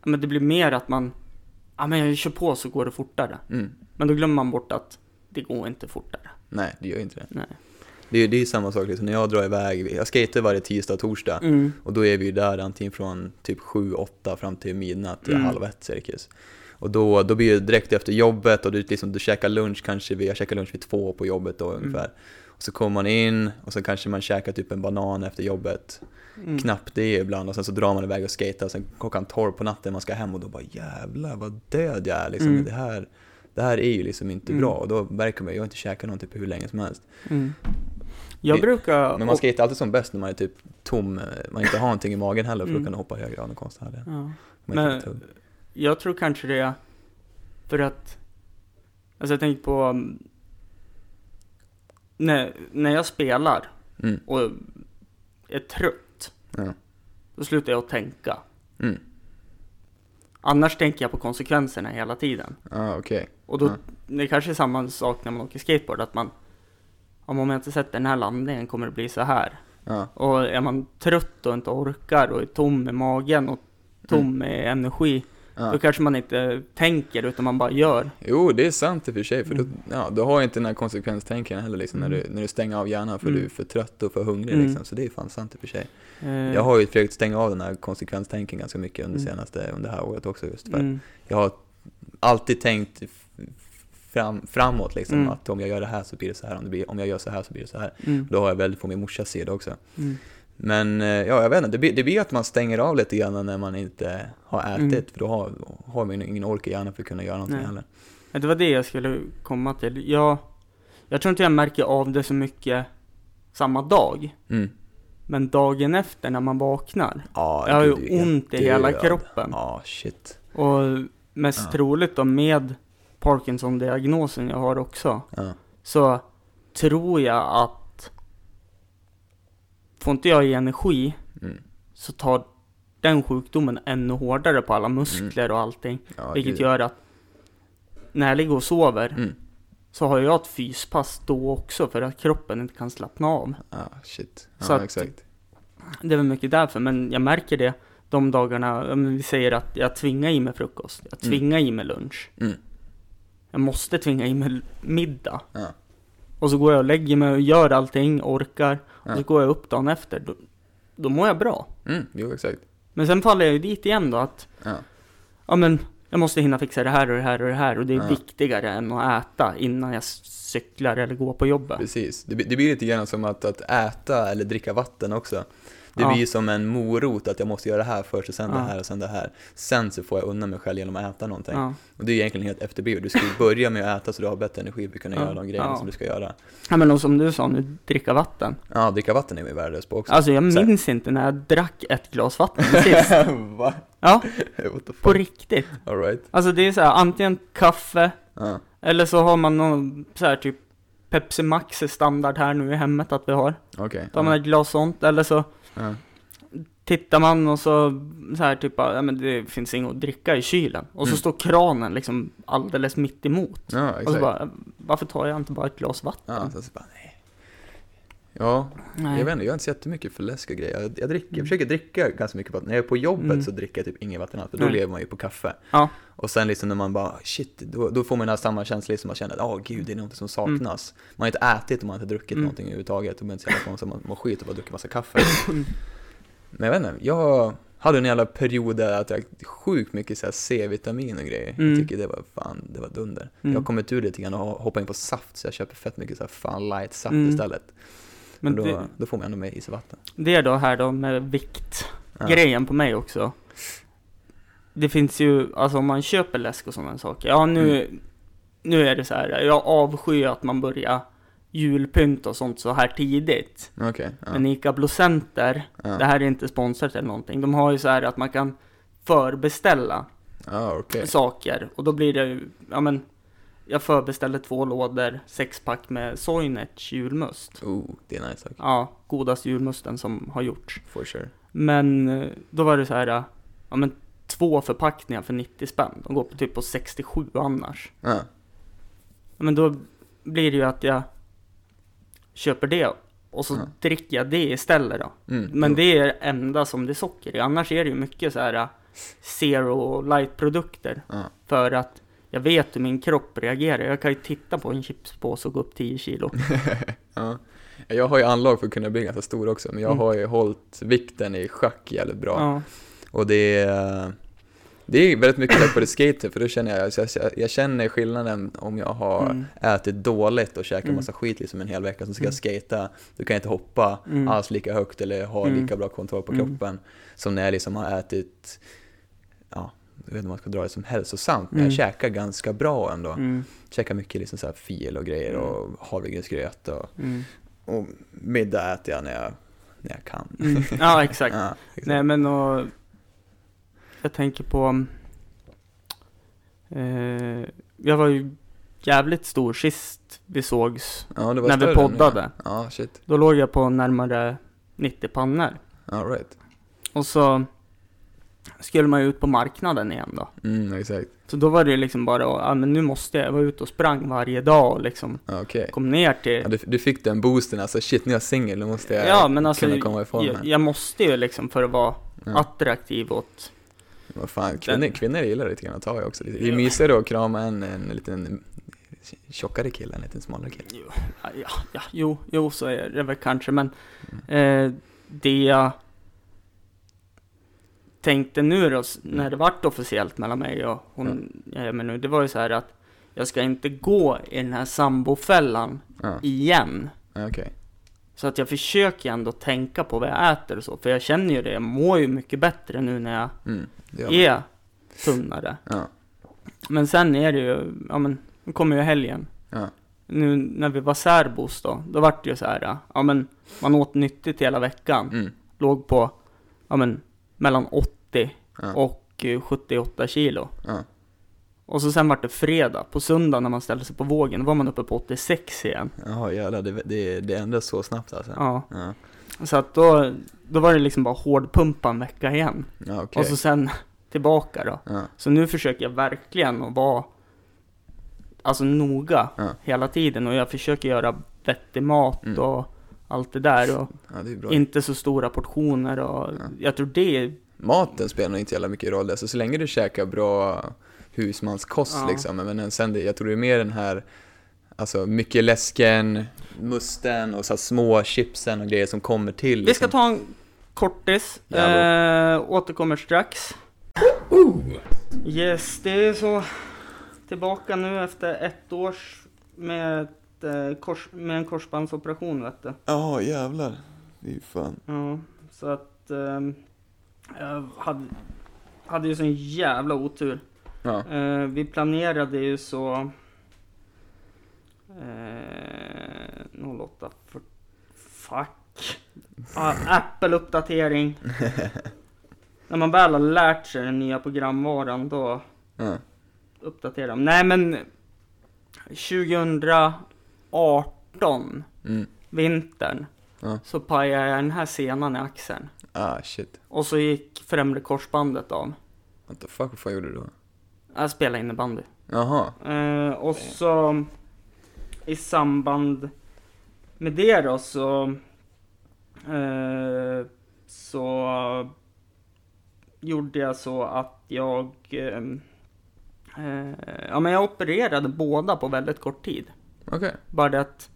[SPEAKER 1] Men det blir mer att man... Ja men jag kör på så går det fortare.
[SPEAKER 2] Mm.
[SPEAKER 1] Men då glömmer man bort att det går inte fortare.
[SPEAKER 2] Nej, det gör inte det.
[SPEAKER 1] Nej.
[SPEAKER 2] Det är, det är samma sak liksom, när jag drar iväg, jag skater varje tisdag och torsdag.
[SPEAKER 1] Mm.
[SPEAKER 2] Och då är vi ju där antingen från typ 7-8 fram till midnatt,
[SPEAKER 1] Mm.
[SPEAKER 2] halv ett cirkus. Och då, då blir det direkt efter jobbet och du, liksom, du käkar lunch kanske, vid, jag käkar lunch vid två på jobbet då
[SPEAKER 1] Mm.
[SPEAKER 2] ungefär. Och så kommer man in och så kanske man käkar typ en banan efter jobbet.
[SPEAKER 1] Mm.
[SPEAKER 2] Knappt det ibland och sen så drar man iväg och skater och sen klockan 12 på natten man ska hem och då bara jävlar vad död jag är liksom.
[SPEAKER 1] Mm.
[SPEAKER 2] Det, här, det här är ju liksom inte
[SPEAKER 1] Mm.
[SPEAKER 2] bra och då märker man ju, jag har inte käkat någonting på hur länge som helst.
[SPEAKER 1] Jag
[SPEAKER 2] Det-
[SPEAKER 1] brukar...
[SPEAKER 2] Men man skater alltid som bäst när man är typ tom, man inte har någonting i magen heller för då
[SPEAKER 1] Mm.
[SPEAKER 2] du hoppa högre konstigt. Här.
[SPEAKER 1] Ja. Men-. Jag tror kanske det är för att... Alltså jag tänker på... um, När, när jag spelar
[SPEAKER 2] Mm.
[SPEAKER 1] och är trött,
[SPEAKER 2] Ja.
[SPEAKER 1] då slutar jag att tänka.
[SPEAKER 2] Mm.
[SPEAKER 1] Annars tänker jag på konsekvenserna hela tiden.
[SPEAKER 2] Ja, okej.
[SPEAKER 1] Och då,
[SPEAKER 2] Ja.
[SPEAKER 1] det kanske är samma sak när man åker skateboard, att man... Om jag inte sätter den här landningen kommer det bli så här.
[SPEAKER 2] Ja.
[SPEAKER 1] Och är man trött och inte orkar och är tom i magen och tom med energi, då
[SPEAKER 2] Ja.
[SPEAKER 1] kanske man inte tänker utan man bara gör.
[SPEAKER 2] Jo, det är sant i och för sig, för då,
[SPEAKER 1] Mm.
[SPEAKER 2] ja, du har ju inte den här konsekvenstänken heller liksom, när, du, när du stänger av hjärnan för
[SPEAKER 1] Mm.
[SPEAKER 2] du är för trött och för hungrig
[SPEAKER 1] Mm.
[SPEAKER 2] liksom, så det är fan sant i och för sig.
[SPEAKER 1] Eh,
[SPEAKER 2] Jag har ju försökt stänga av den här konsekvenstänken ganska mycket under
[SPEAKER 1] Mm.
[SPEAKER 2] senaste, under det här året också just för
[SPEAKER 1] mm,
[SPEAKER 2] jag har alltid tänkt fram, framåt liksom,
[SPEAKER 1] Mm.
[SPEAKER 2] att om jag gör det här så blir det så här, om, det blir, om jag gör så här så blir det så här.
[SPEAKER 1] mm,
[SPEAKER 2] Då har jag väldigt på min morsas sida också.
[SPEAKER 1] mm,
[SPEAKER 2] Men eh, ja, jag vet inte, det blir, det blir att man stänger av lite grann när man inte har ätit,
[SPEAKER 1] Mm.
[SPEAKER 2] för då har, har man ingen ork i hjärnan för att kunna göra någonting
[SPEAKER 1] Nej.
[SPEAKER 2] heller.
[SPEAKER 1] Det var det jag skulle komma till. Jag, jag tror inte jag märker av det så mycket samma dag.
[SPEAKER 2] Mm.
[SPEAKER 1] Men dagen efter när man vaknar,
[SPEAKER 2] Ja,
[SPEAKER 1] jag har ju ont i hela kroppen.
[SPEAKER 2] Ja, shit.
[SPEAKER 1] Och mest
[SPEAKER 2] Ja.
[SPEAKER 1] troligt då med Parkinson-diagnosen jag har också,
[SPEAKER 2] Ja.
[SPEAKER 1] så tror jag att får inte jag i energi
[SPEAKER 2] Mm.
[SPEAKER 1] så tar den sjukdomen ännu hårdare på alla muskler och allting.
[SPEAKER 2] Ja,
[SPEAKER 1] Vilket
[SPEAKER 2] gud.
[SPEAKER 1] gör att när jag ligger och sover
[SPEAKER 2] Mm.
[SPEAKER 1] så har jag ett fyspass då också för att kroppen inte kan slappna av.
[SPEAKER 2] Ja, shit. Ja,
[SPEAKER 1] Så
[SPEAKER 2] exakt.
[SPEAKER 1] Det är väl mycket därför, men jag märker det de dagarna, men vi säger att jag tvingar i mig frukost, jag
[SPEAKER 2] Mm.
[SPEAKER 1] tvingar i mig lunch.
[SPEAKER 2] Mm.
[SPEAKER 1] Jag måste tvinga i mig middag.
[SPEAKER 2] Ja.
[SPEAKER 1] Och så går jag och lägger mig och gör allting, orkar.
[SPEAKER 2] Ja.
[SPEAKER 1] Och så går jag upp dagen efter, då, då mår jag bra.
[SPEAKER 2] Mm, jo, exakt.
[SPEAKER 1] Men sen faller jag ju dit igen då att,
[SPEAKER 2] Ja.
[SPEAKER 1] ja men, jag måste hinna fixa det här och det här och det här och det är
[SPEAKER 2] Ja.
[SPEAKER 1] viktigare än att äta innan jag cyklar eller går på jobbet.
[SPEAKER 2] Precis. Det, blir- det blir lite grann som att, att äta eller dricka vatten också. Det
[SPEAKER 1] Ja.
[SPEAKER 2] blir som en morot att jag måste göra det här först och sen det
[SPEAKER 1] Ja.
[SPEAKER 2] här och sen det här. Sen så får jag undan mig själv genom att äta någonting.
[SPEAKER 1] Ja.
[SPEAKER 2] Och det är egentligen helt efterblivet. Du ska ju börja med att äta så du har bättre energi för att kunna
[SPEAKER 1] Ja.
[SPEAKER 2] göra de grejerna
[SPEAKER 1] Ja.
[SPEAKER 2] som du ska göra.
[SPEAKER 1] ja men och som du sa nu, dricka vatten.
[SPEAKER 2] Ja, dricka vatten är vi värdelös på också.
[SPEAKER 1] Alltså jag minns inte när jag drack ett glas vatten sist.
[SPEAKER 2] Va?
[SPEAKER 1] Ja, på riktigt.
[SPEAKER 2] Alright.
[SPEAKER 1] Alltså det är så här, antingen kaffe,
[SPEAKER 2] Ja.
[SPEAKER 1] eller så har man någon så här typ Pepsi Max är standard här nu i hemmet att vi har.
[SPEAKER 2] Okej.
[SPEAKER 1] Tar man ett glas sånt, eller så
[SPEAKER 2] Ja.
[SPEAKER 1] tittar man och så, så här typ, ja men det finns inget att dricka i kylen. Och så
[SPEAKER 2] Mm.
[SPEAKER 1] står kranen liksom alldeles mitt emot.
[SPEAKER 2] Ja,
[SPEAKER 1] Och så bara, varför tar jag inte bara ett glas vatten?
[SPEAKER 2] Ja, så, så bara, nej. Ja,
[SPEAKER 1] Nej.
[SPEAKER 2] jag vet inte, jag har inte så jättemycket för läsk och grejer. Jag, jag, dricker, jag försöker dricka ganska mycket vatten. När jag är på jobbet
[SPEAKER 1] Mm.
[SPEAKER 2] så dricker jag typ inget vatten alls, för då
[SPEAKER 1] Nej.
[SPEAKER 2] lever man ju på kaffe.
[SPEAKER 1] Ja.
[SPEAKER 2] Och sen liksom när man bara, shit, då, då får man den här samma känsla liksom, man känner att, åh gud, det är något som saknas. Man har inte ätit och man har inte druckit
[SPEAKER 1] Mm.
[SPEAKER 2] någonting överhuvudtaget. Och man är inte så man mår skit och bara druckit massa kaffe. Men jag vet inte, jag hade en jävla period där att jag sjukt mycket så C-vitamin och grejer.
[SPEAKER 1] Mm.
[SPEAKER 2] Jag tycker det var fan, det var dunder.
[SPEAKER 1] Mm.
[SPEAKER 2] Jag har kommit ur det lite grann och hoppat in på saft, så jag köper fett mycket så här fan light saft
[SPEAKER 1] Mm.
[SPEAKER 2] istället.
[SPEAKER 1] Men
[SPEAKER 2] då,
[SPEAKER 1] det,
[SPEAKER 2] då får man ändå med is och vatten.
[SPEAKER 1] det är då här då med vikt.
[SPEAKER 2] Ja.
[SPEAKER 1] Grejen på mig också. Det finns ju, alltså om man köper läsk och sådana saker. Ja nu,
[SPEAKER 2] Mm.
[SPEAKER 1] nu är det så här, jag avskyr att man börjar julpynt och sånt så här tidigt.
[SPEAKER 2] Okej, ja.
[SPEAKER 1] Men Ica Blocenter,
[SPEAKER 2] ja.
[SPEAKER 1] det här är inte sponsrat eller någonting. De har ju så här att man kan förbeställa
[SPEAKER 2] Ja, okej.
[SPEAKER 1] saker. Och då blir det ju, ja men, jag förbeställde två lådor, sexpack med Soinerts julmust.
[SPEAKER 2] Oh, det är nice. Okay.
[SPEAKER 1] Ja, godaste julmusten som har gjorts.
[SPEAKER 2] For sure.
[SPEAKER 1] Men eh, då var det så här, eh, ja men två förpackningar för 90 spänn. De går på typ på 67 annars.
[SPEAKER 2] Ja,
[SPEAKER 1] Ja, Men då blir det ju att jag köper det och så
[SPEAKER 2] Ja.
[SPEAKER 1] dricker jag det istället då.
[SPEAKER 2] mm,
[SPEAKER 1] Men
[SPEAKER 2] jo.
[SPEAKER 1] det är det enda som det är socker i. Annars är det ju mycket så här eh, zero light produkter.
[SPEAKER 2] Ja.
[SPEAKER 1] För att jag vet hur min kropp reagerar. Jag kan ju titta på en chipspåse och gå upp 10 kilo.
[SPEAKER 2] ja. Jag har ju anlag för att kunna bli ganska stor också, men jag
[SPEAKER 1] Mm.
[SPEAKER 2] har ju hållit vikten i schack jävligt bra.
[SPEAKER 1] Ja.
[SPEAKER 2] Och det är, det är väldigt mycket tack vare skater, för då känner jag, jag, jag känner skillnaden om jag har
[SPEAKER 1] Mm.
[SPEAKER 2] ätit dåligt och käkat
[SPEAKER 1] Mm.
[SPEAKER 2] massa skit liksom en hel vecka, så ska
[SPEAKER 1] Mm.
[SPEAKER 2] jag skata, då kan jag inte hoppa
[SPEAKER 1] Mm.
[SPEAKER 2] alls lika högt eller ha
[SPEAKER 1] Mm.
[SPEAKER 2] lika bra kontroll på
[SPEAKER 1] Mm.
[SPEAKER 2] kroppen som när jag liksom har ätit, ja, jag vet inte om man ska dra det som hälsosamt, men
[SPEAKER 1] Mm.
[SPEAKER 2] jag käkar ganska bra ändå.
[SPEAKER 1] Mm.
[SPEAKER 2] Käkar mycket liksom så här fil och grejer
[SPEAKER 1] Mm.
[SPEAKER 2] och havregrynsgröt och,
[SPEAKER 1] Mm.
[SPEAKER 2] och middag äter jag när jag, när jag kan.
[SPEAKER 1] Mm. Ja, exakt.
[SPEAKER 2] Ja, exakt.
[SPEAKER 1] Nej men och jag tänker på eh, jag var ju jävligt stor sist vi sågs.
[SPEAKER 2] ja,
[SPEAKER 1] när vi poddade.
[SPEAKER 2] Ja.
[SPEAKER 1] Då låg jag på närmare 90 pannor.
[SPEAKER 2] All right.
[SPEAKER 1] Och så skulle man ut på marknaden igen då.
[SPEAKER 2] Mm, exakt.
[SPEAKER 1] Så då var det liksom bara, ja men nu måste jag, jag var ute och sprang varje dag och liksom
[SPEAKER 2] Ja, Okej.
[SPEAKER 1] kom ner till
[SPEAKER 2] Ja, du, du fick den boosten, alltså shit, nu är jag singel, nu måste jag
[SPEAKER 1] Ja men alltså,
[SPEAKER 2] kunna komma ifrån
[SPEAKER 1] jag, jag måste ju liksom för att vara
[SPEAKER 2] Ja.
[SPEAKER 1] attraktiv åt
[SPEAKER 2] Vad fan, kvinnor,
[SPEAKER 1] Den-
[SPEAKER 2] kvinnor gillar lite grann att ta i också. Det är mysigare att krama en, en liten tjockare kille, en liten smalare kille.
[SPEAKER 1] Jo, ja, ja, jo, jo, så är det väl kanske, men
[SPEAKER 2] Mm.
[SPEAKER 1] eh, det tänkte nu då, när det vart officiellt mellan mig och hon jag är med nu, det var ju så här att jag ska inte gå i den här sambofällan
[SPEAKER 2] Ja,
[SPEAKER 1] igen.
[SPEAKER 2] ja, okej.
[SPEAKER 1] Så att jag försöker ändå tänka på vad jag äter och så, för jag känner ju det, jag mår ju mycket bättre nu när jag
[SPEAKER 2] Mm,
[SPEAKER 1] är tunnare.
[SPEAKER 2] Ja,
[SPEAKER 1] Men sen är det ju, ja men, nu kommer ju helgen.
[SPEAKER 2] ja.
[SPEAKER 1] nu när vi var särbos då, då vart det ju så här, ja men man åt nyttigt hela veckan.
[SPEAKER 2] Mm.
[SPEAKER 1] Låg på, ja men mellan 80
[SPEAKER 2] Ja.
[SPEAKER 1] och eh, 78 kilo.
[SPEAKER 2] Ja.
[SPEAKER 1] Och så sen vart det fredag, på söndag när man ställde sig på vågen, då var man uppe på 86 igen.
[SPEAKER 2] Jaha jävlar, det, det, det ändras så snabbt alltså?
[SPEAKER 1] Ja,
[SPEAKER 2] Ja,
[SPEAKER 1] så att då, då var det liksom bara hårdpumpa en vecka igen.
[SPEAKER 2] ja okej.
[SPEAKER 1] Och så sen tillbaka då.
[SPEAKER 2] Ja,
[SPEAKER 1] Så nu försöker jag verkligen att vara alltså noga
[SPEAKER 2] Ja.
[SPEAKER 1] hela tiden och jag försöker göra vettig mat
[SPEAKER 2] Mm.
[SPEAKER 1] och allt det där och
[SPEAKER 2] ja, det
[SPEAKER 1] inte så stora portioner och
[SPEAKER 2] Ja.
[SPEAKER 1] jag tror det
[SPEAKER 2] Maten spelar inte jävla mycket roll, alltså så länge du käkar bra husmanskost
[SPEAKER 1] Ja.
[SPEAKER 2] liksom, men sen det, jag tror det är mer den här Alltså mycket läsken, musten och så små chipsen och grejer som kommer till
[SPEAKER 1] Vi ska
[SPEAKER 2] liksom.
[SPEAKER 1] ta en kortis, eh, återkommer strax. Yes, det är så tillbaka nu efter ett års med, ett, eh, kors, med en korsbandsoperation vet du.
[SPEAKER 2] Ja, jävlar. Fy fan.
[SPEAKER 1] Ja, så att ehm, jag hade, hade ju sån jävla otur.
[SPEAKER 2] Ja.
[SPEAKER 1] Eh, vi planerade ju så eh, 08 för, Fuck. Ah, Apple-uppdatering. När man väl har lärt sig den nya programvaran då
[SPEAKER 2] Ja.
[SPEAKER 1] uppdaterar de. Nej men 2018,
[SPEAKER 2] Mm.
[SPEAKER 1] vintern,
[SPEAKER 2] Ja.
[SPEAKER 1] så pajade jag den här senan i axeln.
[SPEAKER 2] Ah, shit.
[SPEAKER 1] Och så gick främre korsbandet av.
[SPEAKER 2] What the fuck, vad fan gjorde du då?
[SPEAKER 1] Jag spelade innebandy.
[SPEAKER 2] Jaha.
[SPEAKER 1] Eh, och så i samband med det då så eh, så gjorde jag så att jag eh, eh, ja men jag opererade båda på väldigt kort tid.
[SPEAKER 2] Okej.
[SPEAKER 1] Bara det att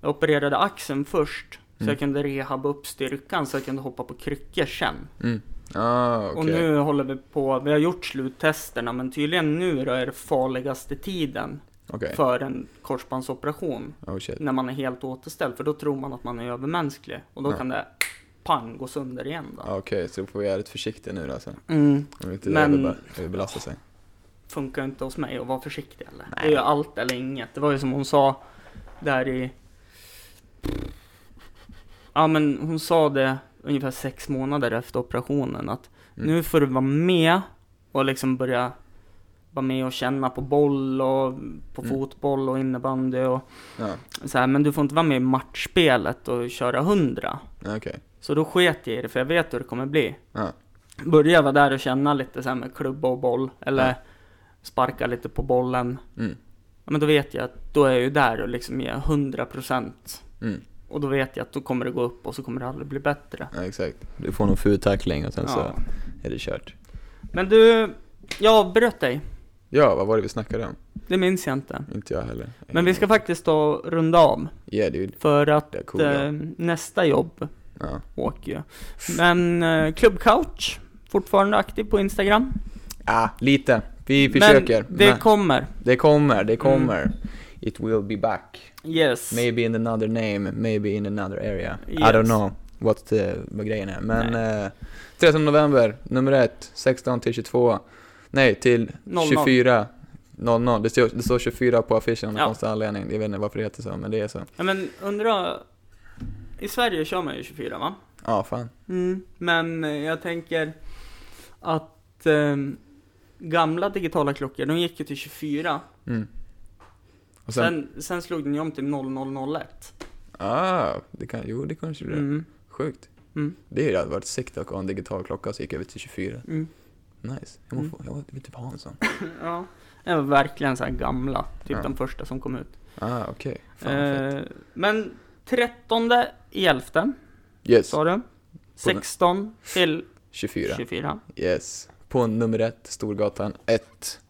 [SPEAKER 1] jag opererade axeln först så
[SPEAKER 2] Mm.
[SPEAKER 1] jag kunde rehabba upp styrkan så jag kunde hoppa på kryckor sen.
[SPEAKER 2] Mm. Ah, okej.
[SPEAKER 1] Och nu håller vi på, vi har gjort sluttesterna men tydligen nu då är det farligaste tiden
[SPEAKER 2] Okej.
[SPEAKER 1] för en korsbandsoperation.
[SPEAKER 2] Oh.
[SPEAKER 1] När man är helt återställd, för då tror man att man är övermänsklig. Och då
[SPEAKER 2] Ja.
[SPEAKER 1] kan det pang gå sönder igen.
[SPEAKER 2] Ah, Okej, så då får vi göra lite försiktiga nu då alltså.
[SPEAKER 1] Mm,
[SPEAKER 2] Om inte
[SPEAKER 1] Men-
[SPEAKER 2] Men... överbelasta sig.
[SPEAKER 1] Funkar inte hos mig att vara försiktig eller? Det är
[SPEAKER 2] Nej.
[SPEAKER 1] ju allt eller inget. Det var ju som hon sa där i... Ja men hon sa det ungefär sex månader efter operationen att
[SPEAKER 2] Mm.
[SPEAKER 1] nu får du vara med och liksom börja vara med och känna på boll och på
[SPEAKER 2] Mm.
[SPEAKER 1] fotboll och innebandy och
[SPEAKER 2] Ja,
[SPEAKER 1] så här, men du får inte vara med i matchspelet och köra hundra.
[SPEAKER 2] okej.
[SPEAKER 1] Så då sket jag i det, för jag vet hur det kommer bli.
[SPEAKER 2] Ja.
[SPEAKER 1] Börjar jag vara där och känna lite så här med klubba och boll, eller
[SPEAKER 2] Ja.
[SPEAKER 1] Sparka lite på bollen.
[SPEAKER 2] Mm.
[SPEAKER 1] Ja, men då vet jag att då är jag ju där och liksom ger 100%.
[SPEAKER 2] Mm.
[SPEAKER 1] Och då vet jag att då kommer det gå upp och så kommer det aldrig bli bättre.
[SPEAKER 2] Ja, exakt. Du får någon ful tackling och sen
[SPEAKER 1] Ja.
[SPEAKER 2] så är det kört.
[SPEAKER 1] Men du, jag avbröt dig.
[SPEAKER 2] Ja, vad var det vi snackade om?
[SPEAKER 1] Det minns jag inte.
[SPEAKER 2] Inte jag heller.
[SPEAKER 1] Men vi ska faktiskt då runda av.
[SPEAKER 2] Yeah dude.
[SPEAKER 1] För att
[SPEAKER 2] ja.
[SPEAKER 1] eh, nästa jobb
[SPEAKER 2] Ja.
[SPEAKER 1] åker ju. Men eh, Club Couch, fortfarande aktiv på Instagram.
[SPEAKER 2] Ah, lite. Vi försöker.
[SPEAKER 1] Men det
[SPEAKER 2] Men
[SPEAKER 1] kommer.
[SPEAKER 2] det kommer, det kommer. It will be back.
[SPEAKER 1] Yes.
[SPEAKER 2] Maybe in another name, maybe in another area. I
[SPEAKER 1] Yes.
[SPEAKER 2] don't know what the, vad grejen är. Men eh, 13 november, nummer ett, 16 till 22. Nej, till
[SPEAKER 1] 00.
[SPEAKER 2] 24. 00. Det står, det står 24 på affischen av
[SPEAKER 1] Ja.
[SPEAKER 2] konstig anledning. Jag vet inte varför det heter så, men det är så.
[SPEAKER 1] Ja, men undra... I Sverige kör man ju 24 va?
[SPEAKER 2] Ja, fan.
[SPEAKER 1] Mm. Men eh, jag tänker att eh, gamla digitala klockor, de gick ju till 24.
[SPEAKER 2] Mm. Och sen,
[SPEAKER 1] Sen, sen slog den ju om till 0001.
[SPEAKER 2] ah, det kan, jo det kanske det är.
[SPEAKER 1] Mm.
[SPEAKER 2] Sjukt.
[SPEAKER 1] Mm.
[SPEAKER 2] Det hade varit sikt att ha en digital klocka så gick över till 24.
[SPEAKER 1] Mm.
[SPEAKER 2] Nice. Jag,
[SPEAKER 1] Mm.
[SPEAKER 2] må få, jag vill typ ha en sån.
[SPEAKER 1] Ja. Det var verkligen så här gamla, typ
[SPEAKER 2] Ja.
[SPEAKER 1] den första som kom ut.
[SPEAKER 2] Ah, okej. Fett.
[SPEAKER 1] Eh, men 13 i 11
[SPEAKER 2] Yes,
[SPEAKER 1] sa du? 16 till
[SPEAKER 2] 24.
[SPEAKER 1] 24.
[SPEAKER 2] Yes. På nummer ett, Storgatan 1.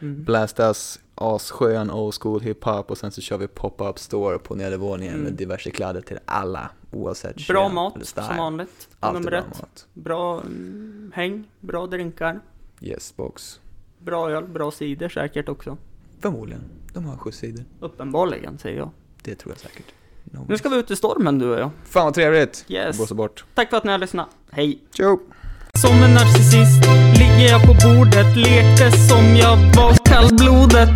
[SPEAKER 1] Mm.
[SPEAKER 2] Blastas asskön old school hiphop och sen så kör vi pop-up store på nedervåningen
[SPEAKER 1] Mm.
[SPEAKER 2] med diverse kläder till alla oavsett
[SPEAKER 1] Bra
[SPEAKER 2] kön
[SPEAKER 1] mat som vanligt.
[SPEAKER 2] Alltid
[SPEAKER 1] Nummer
[SPEAKER 2] bra
[SPEAKER 1] ett.
[SPEAKER 2] mat.
[SPEAKER 1] Bra mm, häng, bra drinkar,
[SPEAKER 2] Yes box.
[SPEAKER 1] bra öl, bra cider säkert också.
[SPEAKER 2] Förmodligen. De har skjutssidor.
[SPEAKER 1] Uppenbarligen säger jag.
[SPEAKER 2] Det tror jag säkert. No
[SPEAKER 1] Nu ska vi ut i stormen du och jag.
[SPEAKER 2] Fan vad trevligt!
[SPEAKER 1] Yes.
[SPEAKER 2] Blåsa bort.
[SPEAKER 1] Tack för att ni har lyssnat. Hej!
[SPEAKER 2] Tjo!
[SPEAKER 1] Som en narcissist jag på bordet, lekte som jag var kallblodet.